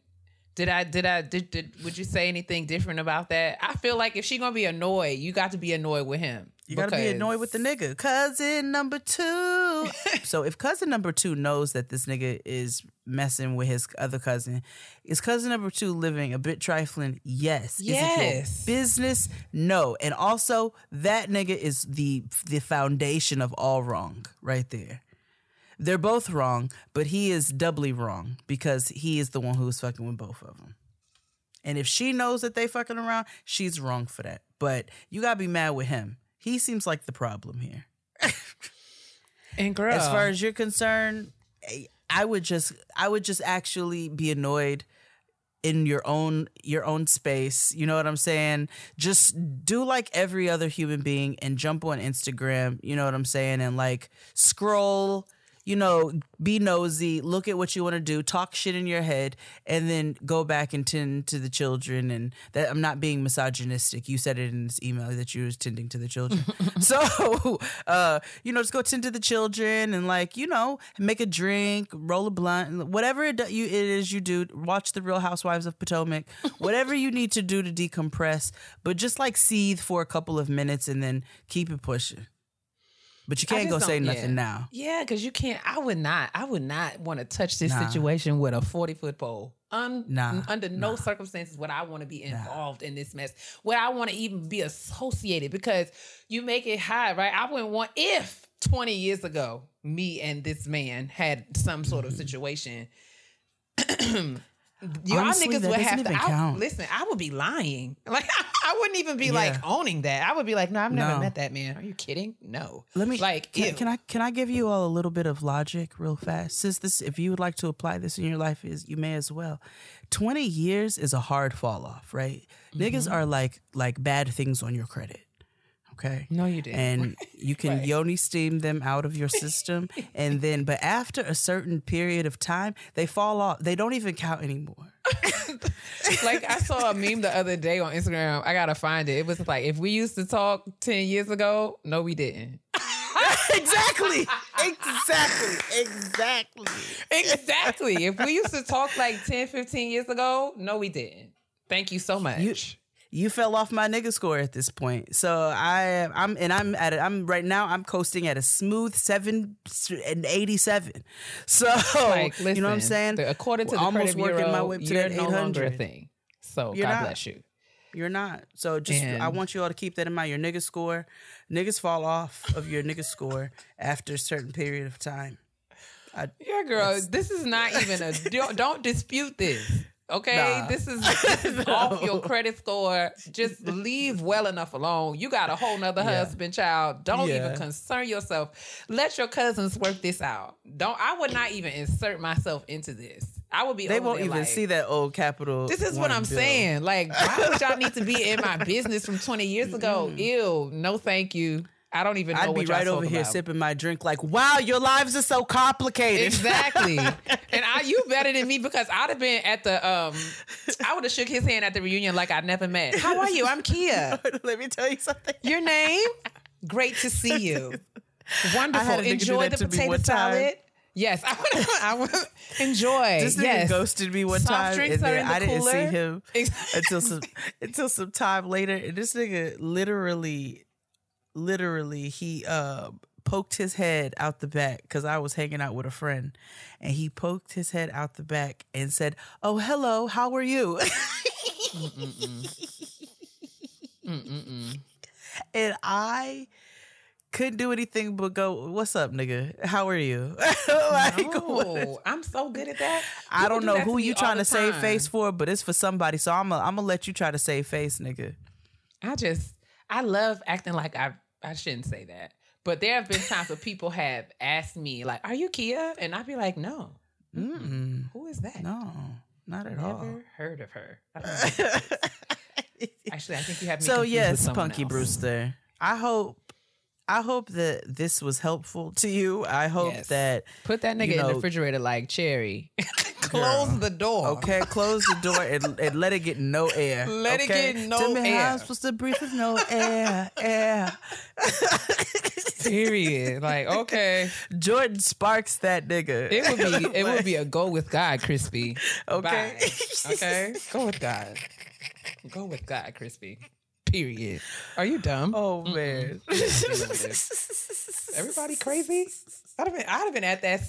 Did I did I did, did would you say anything different about that? I feel like if she gonna be annoyed, you got to be annoyed with him. You gotta be annoyed with the nigga. Cousin number two. so if cousin number two knows that this nigga is messing with his other cousin, is cousin number two living a bit trifling? Yes. Is it your Yes. business? No. And also that nigga is the the foundation of all wrong right there. They're both wrong, but he is doubly wrong because he is the one who is fucking with both of them. And if she knows that they fucking around, she's wrong for that. But you gotta be mad with him. He seems like the problem here. And girl, As far as you're concerned, I- I would just I would just actually be annoyed in your own your own space. You know what I'm saying? Just do like every other human being and jump on Instagram, you know what I'm saying? And like scroll you know, be nosy, look at what you want to do, talk shit in your head, and then go back and tend to the children. And that I'm not being misogynistic. You said it in this email that you was tending to the children. so, uh, you know, just go tend to the children and like, you know, make a drink, roll a blunt, whatever it, do- you, it is you do. Watch the Real Housewives of Potomac, whatever you need to do to decompress, but just like seethe for a couple of minutes and then keep it pushing. But you can't go say nothing yeah. now. Yeah, because you can't. I would not. I would not want to touch this Nah. situation with a forty foot pole. Un, Nah, under no nah. circumstances would I want to be involved in this mess. Would I want to even be associated? Because you make it high, right? I wouldn't want if twenty years ago me and this man had some sort of Mm-hmm. situation. Y'all Honestly, niggas would have to I- listen. I would be lying. Like I wouldn't even be like owning that. I would be like, no, I've never No. met that man. Are you kidding? No. Let me like can, can I can I give you all a little bit of logic real fast? Since this if you would like to apply this in your life is you may as well. 20 years is a hard fall off, right? Mm-hmm. Niggas are like like bad things on your credit. Okay? No, you didn't. And you can Right. yoni steam them out of your system and then but after a certain period of time, they fall off. They don't even count anymore. like I saw a meme the other day on Instagram. I gotta find it. It was like if we used to talk ten years ago, no, we didn't. exactly. Exactly. Exactly. exactly. If we used to talk like 10, 15 years ago, no, we didn't. Thank you so much. You- you fell off my nigga score at this point. So I I'm and I'm at it. I'm right now I'm coasting at a smooth seven and eighty seven. So like, listen, you know what I'm saying? the- according to the almost working bureau, my way to you're that no longer a 800. thing. So You're God not. bless you. You're not. So just I want you all to keep that in mind. Your nigga score, niggas fall off of your nigga score after a certain period of time. Yeah, girl, this is not even a don't, don't dispute this. Okay, Nah. this is this is off your credit score. Just leave well enough alone. You got a whole nother Yeah. husband, child. Don't Yeah. even concern yourself. Let your cousins work this out. Don't. I would not even insert myself into this. I would be. They won't even like, see that old capital. This is what I'm bill. saying. Like, why would y'all need to be in my business from 20 years ago? Mm. Ew. No, thank you. I don't even know I'd be right over here about. sipping my drink, like, wow, your lives are so complicated. Exactly. and I you better than me because I'd have been at the um I would have shook his hand at the reunion like I'd never met. How are you? I'm Kia. Let me tell you something. Your name? Great to see you. Wonderful. Enjoy the to potato salad. Yes, I would. I enjoy. This nigga ghosted me one Soft time, and then the I didn't see him until some until some time later. And this nigga literally, literally, he uh, poked his head out the back because I was hanging out with a friend, and he poked his head out the back and said, "Oh, hello, how are you?" and I couldn't do anything but go, "What's up, nigga? How are you?" like. No, I'm so good at that. I don't do know who you trying to save face for, but it's for somebody. So I'm gonna I'm gonna let you try to save face, nigga. I just I love acting like I I shouldn't say that. But there have been times where people have asked me, like, are you Kia? And I'd be like, no. Mm-mm. Who is that? No, not at Never all. heard of her. I. Actually, I think you have me so yes, Punky else. Brewster. I hope I hope that this was helpful to you. I hope Yes. that Put that nigga you in the refrigerator like Cherie. Close the door. okay, close the door and, and let it get no air. Let it get no Tell me how air. I'm supposed to breathe with no air, air. Period. Like, okay. Jordin Sparks that nigga. It would be it would be a go with God, Crispy. Okay. Bye. Okay. Go with God. Go with God, Crispy. Period. Are you dumb? Oh man. Everybody crazy? I'd have been I'd have been at that.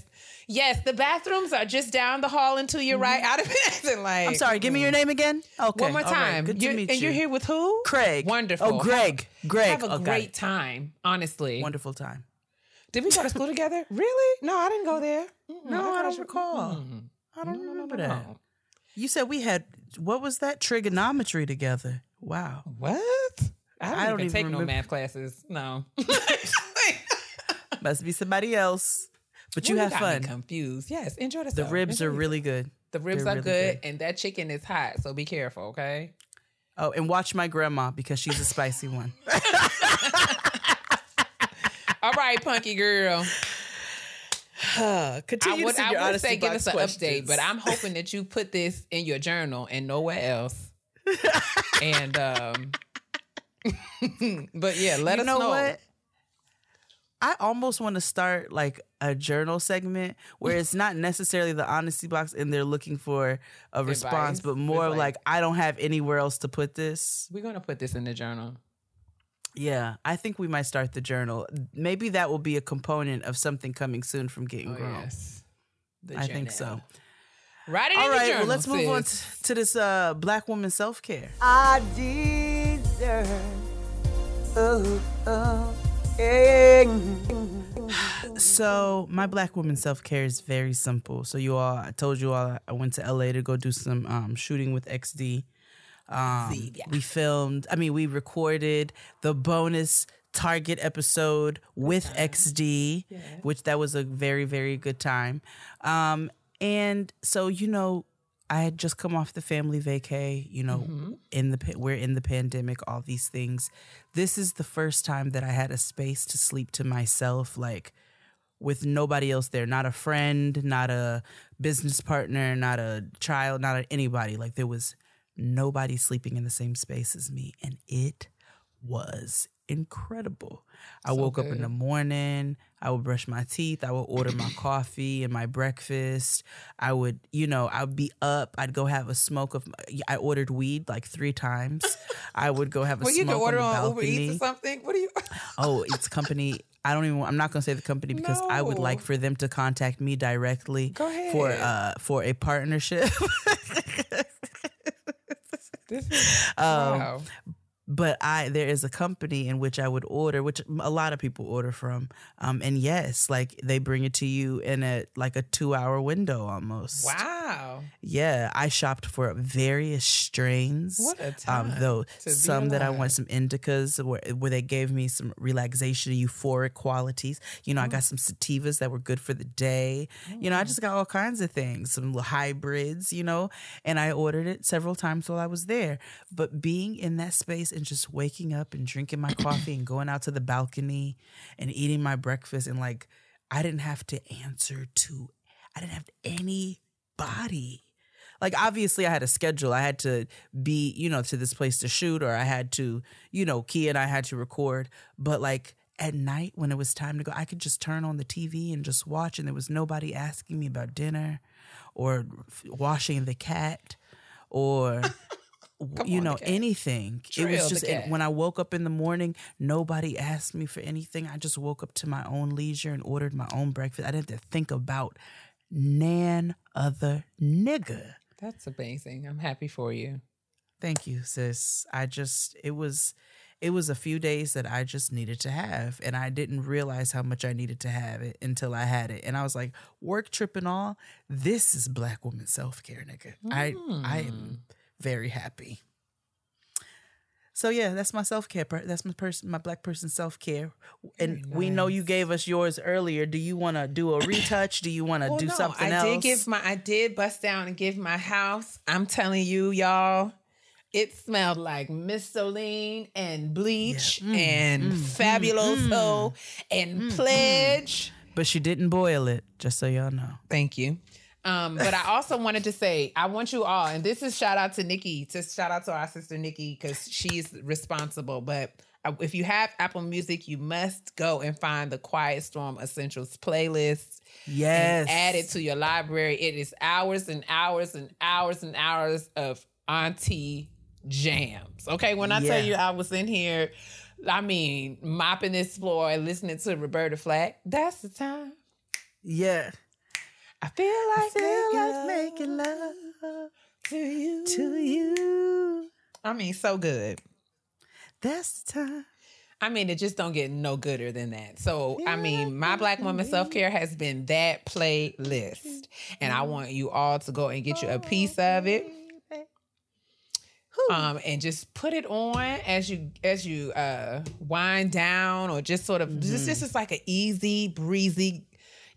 Yes, the bathrooms are just down the hall and to your right. I'd have been acting like Mm-hmm. I'm sorry, give me your name again. Okay. One more all right, time. Good to You're- meet and you. you're here with who? Craig. Wonderful. Oh, Greg. Greg. Have a Oh, great time, honestly. Wonderful time. Did we go to school together? Really? No, I didn't go there. Mm-mm, No, I thought don't you- recall. Mm. I don't No, no, remember no, that. no. You said we had what was that trigonometry together? Wow. What? I don't, I don't even even take no math classes. No. Must be somebody else. But you Well, have got me fun. confused. Yes, enjoy the stuff. The ribs are really good. The ribs they're are really good, good. and that chicken is hot. So be careful, okay? Oh, and watch my grandma because she's a spicy one. All right, punky girl. I Continue would, to I your would say give us an questions. update, but I'm hoping that you put this in your journal and nowhere else. And um but yeah, let you us know, know. what? I almost want to start like a journal segment where it's not necessarily the honesty box and they're looking for a response, Advice, but but more like- like I don't have anywhere else to put this. We're gonna put this in the journal. Yeah, I think we might start the journal. Maybe that will be a component of something coming soon from getting Oh, grown. yes. I think so. Journal. Write it All in the right, journal. well, let's move on t- to this uh, black woman self care. I deserve. Oh, oh, yeah. So my black woman self care is very simple. So you all, I told you all, I went to LA to go do some um, shooting with XD. Um, We filmed. I mean, we recorded the bonus Target episode with XD, which that was a very very good time. Um, and so you know, I had just come off the family vacay. You know, mm-hmm. in the we're in the pandemic, all these things. This is the first time that I had a space to sleep to myself, like with nobody else there, not a friend, not a business partner, not a child, not a, anybody. Like there was nobody sleeping in the same space as me, and it was incredible. I woke up in the morning. I would brush my teeth. I would order my coffee and my breakfast. I would, you know, I'd be up. I'd go have a smoke of. I ordered weed like three times. I would go have a Well, you smoke can order on the on Uber. Eats or something. What do you? Oh, it's company. I don't even. I'm not gonna say the company because I would like for them to contact me directly Go for uh for a partnership. This is Um, wow. But I there is a company in which I would order, which a lot of people order from. Um, and yes, like they bring it to you in a like a two hour window almost. Wow. Yeah, I shopped for various strains. What a Um, time though some that I want some indicas where, where they gave me some relaxation, euphoric qualities. You know, I Mm. got some sativas that were good for the day. You know, I just got all kinds of things, some hybrids. You know, and I ordered it several times while I was there. But being in that space and just waking up and drinking my coffee and going out to the balcony and eating my breakfast and like I didn't have to answer to I didn't have anybody. Like obviously I had a schedule. I had to be, you know, to this place to shoot or I had to, you know, Key and I had to record. But like at night when it was time to go, I could just turn on the TV and just watch and there was nobody asking me about dinner or washing the cat or you on, know anything. It was just cat. when i woke up in the morning nobody asked me for anything. I just woke up to my own leisure and ordered my own breakfast. I didn't have to think about nan other nigga. That's amazing. I'm happy for you. thank you sis. I just it was it was a few days that i just needed to have and i didn't realize how much i needed to have it until i had it. And i was like work trip and all this is black woman self-care nigga. I i am mm. Very happy. So yeah that's my self-care per- that's my person my black person self-care. And we know you gave us yours earlier. Do you want to do a retouch? Do you want to Well, do no, something I else did give my I did bust down and give my house. I'm telling you, y'all, it smelled like Mistolin and bleach Mm, and mm, mm, fabuloso mm. and pledge. but she didn't boil it just so y'all know. Thank you. Um, but I also wanted to say, I want you all, and this is shout out to Nikki, to shout out to our sister Nikki, because she's responsible. But uh, if you have Apple Music, you must go and find the Quiet Storm Essentials playlist. yes add it to your library. It is hours and hours and hours and hours of auntie jams. Okay, when I tell you I was in here, I mean mopping this floor and listening to Roberta Flack. That's the time. yeah I feel like, I feel making, like love making love to you. to you I mean, so good. that's the time I mean, it just don't get no gooder than that. So, I mean, my Black Woman Self Care has been that playlist. And I want you all to go and get you a piece of it. Um, and just put it on as you as you uh wind down or just sort of this this is like an easy breezy,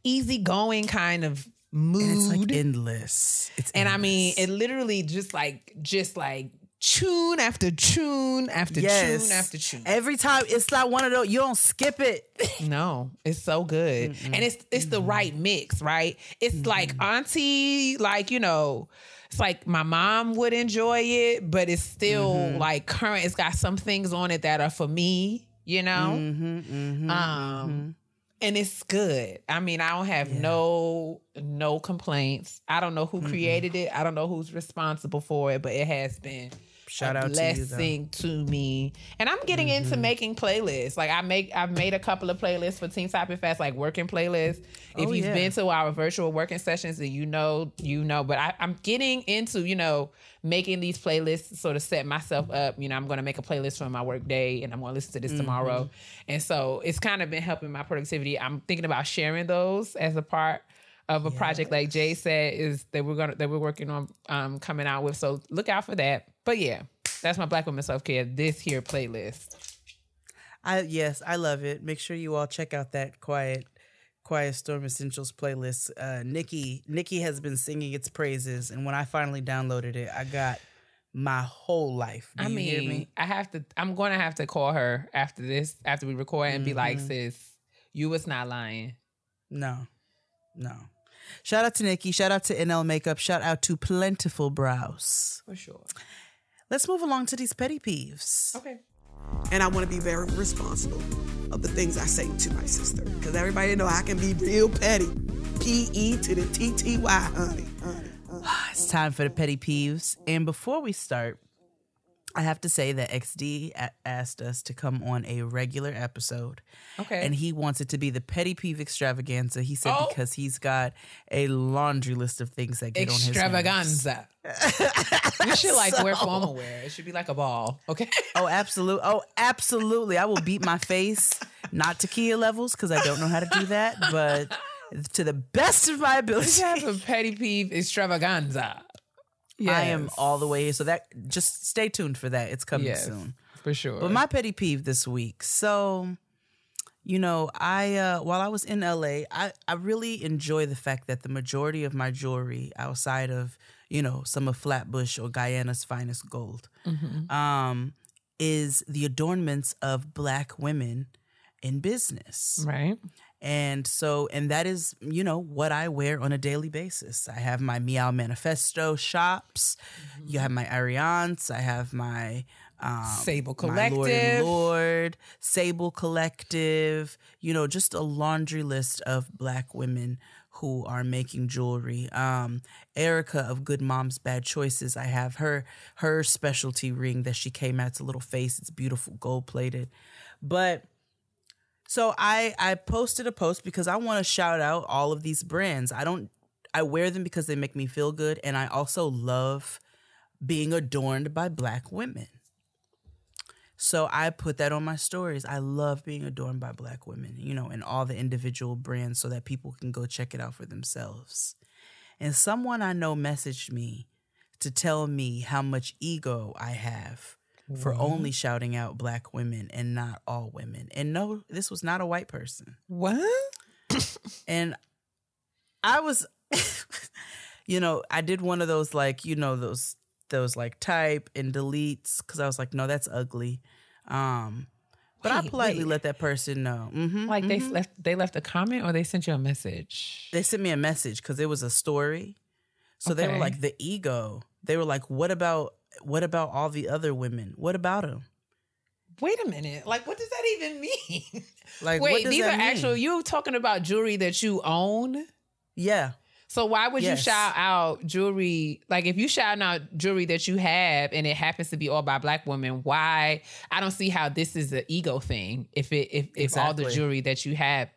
easy going kind of mood. and it's like endless it's And I mean, it literally just like just like tune after tune after Yes. tune after tune. Every time it's like one of those. You don't skip it. No, it's so good, and it's it's the right mix, right? It's like auntie, like you know, it's like my mom would enjoy it, but it's still mm-hmm. like current. It's got some things on it that are for me, you know. Mm-hmm, mm-hmm, um, and it's good. I mean, I don't have no no complaints. I don't know who created it. I don't know who's responsible for it, but it has been Shout a out to you. Mm-hmm. blessing to, me. And I'm getting into making playlists. Like I make I've made a couple of playlists for Teen Topic Fest, like working playlists. If Oh, you've yeah. been to our virtual working sessions, then you know, you know. But I, I'm getting into, you know, making these playlists sort of set myself up. You know, I'm gonna make a playlist for my work day and I'm gonna listen to this tomorrow. Mm-hmm. And so it's kind of been helping my productivity. I'm thinking about sharing those as a part of a project like Jay said is that we're gonna that we're working on um coming out with. So look out for that. But yeah, that's my Black Women Self Care this here playlist. I yes, I love it. Make sure you all check out that quiet Quiet Storm Essentials playlist. Uh Nikki Nikki has been singing its praises and when I finally downloaded it, I got my whole life. Do I you mean, hear me? I have to. I'm going to have to call her after this, after we record, and be like, Mm-hmm. "Sis, you was not lying." No. No. Shout out to Nikki. Shout out to NL Makeup. Shout out to Plentiful Brows. For sure. Let's move along to these petty peeves. Okay. and I want to be very responsible of the things I say to my sister because everybody know I can be real petty. P E to the T T Y, honey, honey. It's time for the petty peeves. And before we start, I have to say that XD asked us to come on a regular episode. Okay. And he wants it to be the petty peeve extravaganza. He said Oh. because he's got a laundry list of things that get on his. Extravaganza. you should like wear formal wear. It should be like a ball. Okay. Oh, absolutely. Oh, absolutely. I will beat my face, not to Kia levels because I don't know how to do that, but to the best of my ability. Have a petty peeve extravaganza. I am all the way here. So that just stay tuned for that. It's coming Yes, soon. for sure. But my petty peeve this week. So, you know, I uh while I was in LA, I I really enjoy the fact that the majority of my jewelry outside of, you know, some of Flatbush or Guyana's finest gold, um is the adornments of black women in business. right. And so, and that is, you know, what I wear on a daily basis. I have my Meow Manifesto shops. You have my Ariance. I have my um, Sable my Lord Collective. Lord, Sable Collective. You know, just a laundry list of black women who are making jewelry. Um, Erica of Good Moms Bad Choices. I have her her specialty ring that she came out. It's a little face. It's beautiful, gold plated. But so I I posted a post because I want to shout out all of these brands. I don't I wear them because they make me feel good and I also love being adorned by black women. So I put that on my stories. I love being adorned by black women, you know, and all the individual brands so that people can go check it out for themselves. And someone I know messaged me to tell me how much ego I have for only shouting out black women and not all women. And no, this was not a white person. What? And I was you know, I did one of those like, you know, those those like type and deletes cuz I was like, no, that's ugly. Um but I politely wait. let that person know. hmm Like they left they left a comment or they sent you a message? they sent me a message because it was a story. So they were like the ego. They were like, "What about what about all the other women? What about them? Wait a minute. Like what does that even mean? Like, what Wait, does these are mean? actual you talking about jewelry that you own? Yeah, So why would Yes. you shout out jewelry? Like if you shout out jewelry that you have and it happens to be all by black women, why? I don't see how this is an ego thing. If it if if all the jewelry that you have,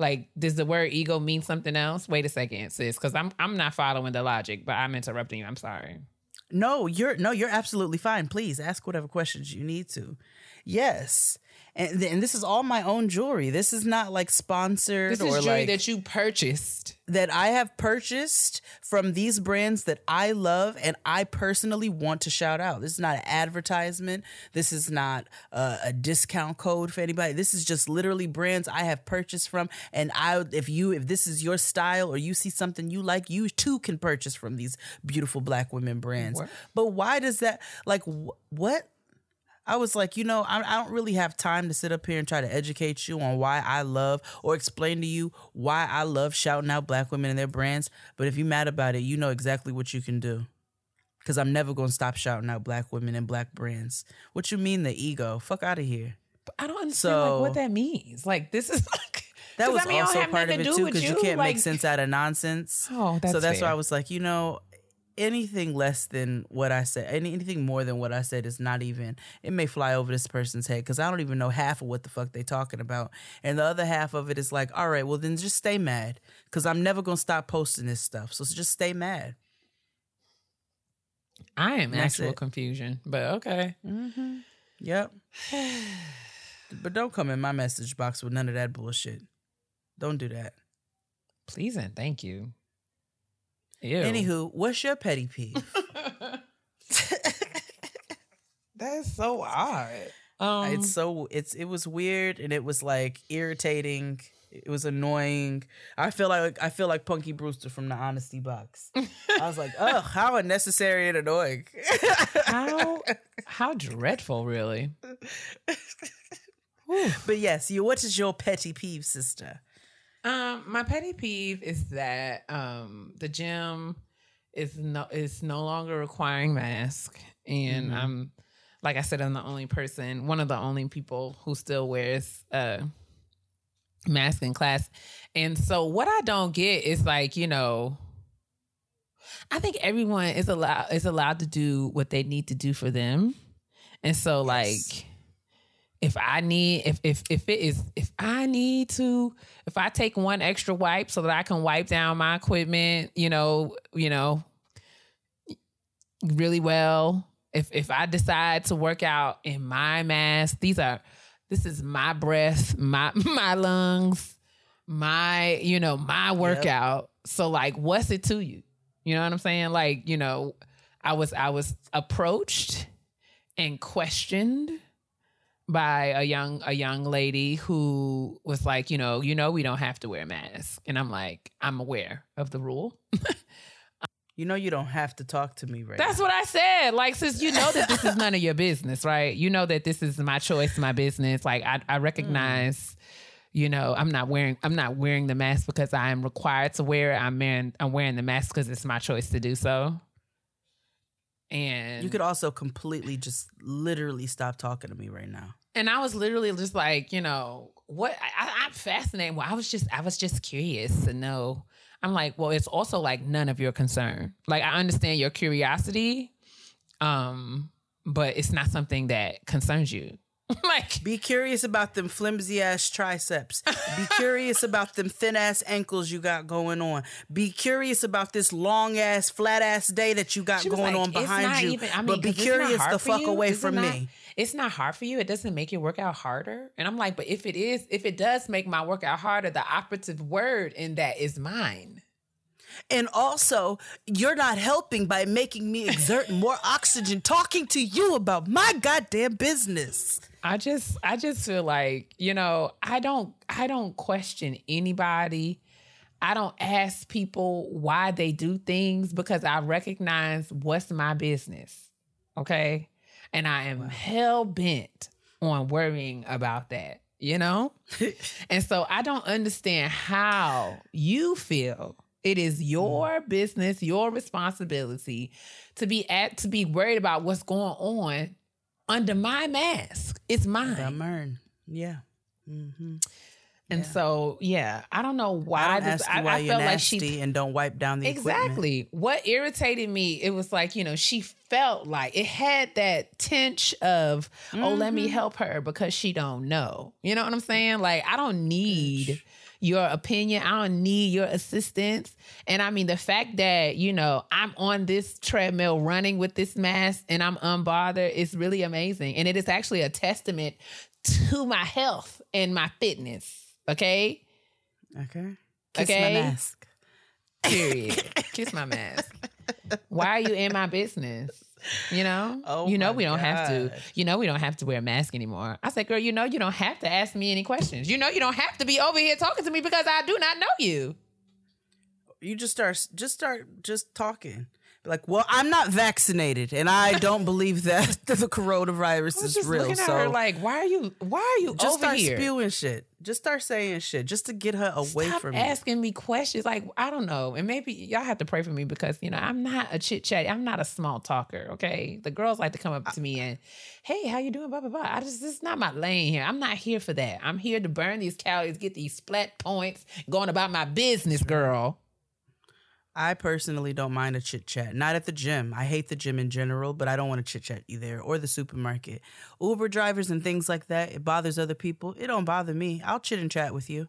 like does the word ego mean something else? Wait a second, sis, because I'm I'm not following the logic, but I'm interrupting you. I'm sorry. No, you're no, you're absolutely fine. Please ask whatever questions you need to. Yes, and and this is all my own jewelry. This is not like sponsored This or jewelry like that you purchased. that I have purchased from these brands that I love and I personally want to shout out. This is not an advertisement. This is not a, a discount code for anybody. This is just literally brands I have purchased from. And I, if you, if this is your style or you see something you like, you too can purchase from these beautiful black women brands. What? But why does that like wh- what? I was like, you know, I, I don't really have time to sit up here and try to educate you on why I love or explain to you why I love shouting out black women and their brands. But if you're mad about it, you know exactly what you can do. Because I'm never going to stop shouting out black women and black brands. What you mean, the ego? Fuck out of here. I don't understand like So- what that means. Like this is like That was I mean, also part of it too, because you, you, can't like- make sense out of nonsense. Oh, that's so that's why. I was like, you know, anything less than what I said, any, anything more than what I said is not even. It may fly over this person's head because I don't even know half of what the fuck they talking about, and the other half of it is like, all right, well then just stay mad because I'm never gonna stop posting this stuff. So just stay mad. I am actual it. confusion. But okay. Mm-hmm. Yep. but don't come in my message box with none of that bullshit. Don't do that. Please and thank you. Ew. Anywho, what's your petty peeve? That's so odd. Um, it's so it's it was weird and it was like irritating. It was annoying. I feel like I feel like Punky Brewster from the Honesty Box. I was like, oh, how unnecessary and annoying. how how dreadful, really. But yes, you. What is your petty peeve, sister? Um, my petty peeve is that um the gym is no is no longer requiring mask, and I'm like I said, I'm the only person, one of the only people who still wears uh mask in class, and so what I don't get is like you know. I think everyone is allowed is allowed to do what they need to do for them. And so like if I need if if if it is if I need to if I take one extra wipe so that I can wipe down my equipment, you know, you know, really well. If if I decide to work out in my mask, these are this is my breath, my my lungs, my, you know, my workout. So like what's it to you? You know what I'm saying? Like, you know, I was I was approached and questioned by a young a young lady who was like, you know, you know, we don't have to wear masks, and I'm like, I'm aware of the rule. You know you don't have to talk to me right. That's what I said. Like, since you know that this is none of your business, right? You know that this is my choice, my business. Like, I, I recognize, you know, I'm not wearing I'm not wearing the mask because I am required to wear it. I'm wearing I'm wearing the mask because it's my choice to do so. And You could also completely just literally stop talking to me right now. And I was literally just like, you know, what I, I'm fascinated. Well, I was just, I was just curious to know. I'm like, well, it's also like none of your concern. Like, I understand your curiosity, um, but it's not something that concerns you. like, Be curious about them flimsy ass triceps. Be curious about them thin ass ankles you got going on. Be curious about this long ass, flat ass day that you got going like, on behind you. even- I mean, but be 'cause it's not curious the fuck you. away Is from not- me. It's not hard for you. It doesn't make your workout harder. And I'm like, but if it is, if it does make my workout harder, the operative word in that is mine. And also, you're not helping by making me exert more oxygen talking to you about my goddamn business. I just I just feel like, you know, I don't I don't question anybody. I don't ask people why they do things because I recognize what's my business. Okay? And I am hell bent on worrying about that, you know? and so I don't understand how you feel it is your mm. business, your responsibility to be at to be worried about what's going on under my mask. It's mine. I'm earned. Yeah. hmm and so, yeah, I don't know why. I this- I, why I felt like she and don't wipe down the equipment. exactly what irritated me. It was like you know she felt like it had that tinge of oh let Mm-hmm. me help her because she don't know. You know what I'm saying? Like I don't need your opinion. I don't need your assistance. And I mean the fact that you know I'm on this treadmill running with this mask and I'm unbothered is really amazing. And it is actually a testament to my health and my fitness. Okay. Okay. Kiss Okay. my mask. Period. Kiss my mask. Why are you in my business? You know, Oh you know we don't have to. You know we don't have to wear a mask anymore. I said, girl, you know you don't have to ask me any questions. You know you don't have to be over here talking to me because I do not know you. You just start just start just talking. Like, well, I'm not vaccinated, and I don't believe that the coronavirus is just real. looking at so her like, why are you? Why are you just over start here? spewing shit. Just start saying shit, just to get her away Stop from me. asking me questions. Like I don't know, and maybe y'all have to pray for me because you know I'm not a chit chat. I'm not a small talker. Okay, the girls like to come up to me and, hey, how you doing? Blah blah blah. I just this is not my lane here. I'm not here for that. I'm here to burn these calories, get these splat points, going about my business, girl. I personally don't mind a chit chat. Not at the gym. I hate the gym in general, but I don't want to chit chat either. Or the supermarket. Uber drivers and things like that, it bothers other people. It don't bother me. I'll chit and chat with you.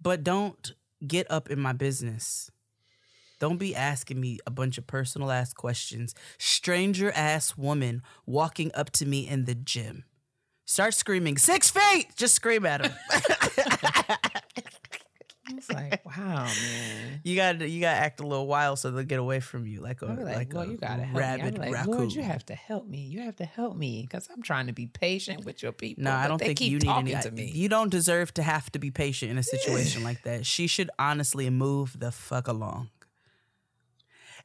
But don't get up in my business. Don't be asking me a bunch of personal ass questions. Stranger ass woman walking up to me in the gym. Start screaming, six feet! Just scream at him. It's like, wow, man. you gotta you gotta act a little wild so they'll get away from you. Like a like, like a you gotta help rabid me. I'm like, raccoon. Lord, you have to help me. You have to help me because I'm trying to be patient with your people. No, I don't think you need any. to me. You don't deserve to have to be patient in a situation like that. She should honestly move the fuck along.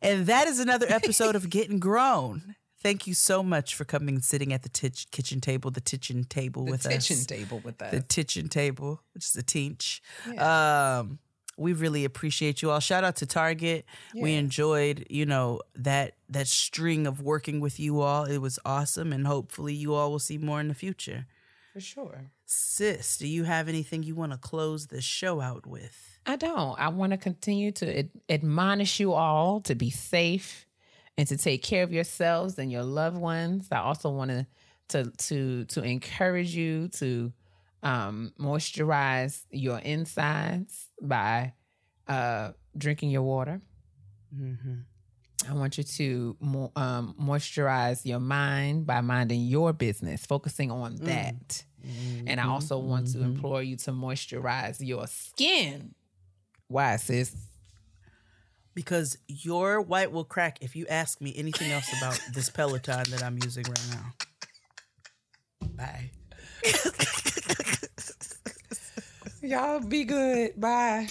And that is another episode of Getting Grown. Thank you so much for coming and sitting at the titch, kitchen table, the kitchen table the with us. The kitchen table with us. The kitchen table, which is a teach. Um, we really appreciate you all. Shout out to Target. We enjoyed, you know, that that string of working with you all. It was awesome, and hopefully, you all will see more in the future. For sure. Sis, do you have anything you want to close the show out with? I don't. I want to continue to ad- admonish you all to be safe and to take care of yourselves and your loved ones. I also want to to to to encourage you to um, moisturize your insides by uh, drinking your water. I want you to mo- um, moisturize your mind by minding your business, focusing on that. And I also want to implore you to moisturize your skin. Why, sis? Because your white will crack if you ask me anything else about this Peloton that I'm using right now. Bye. Y'all be good. Bye.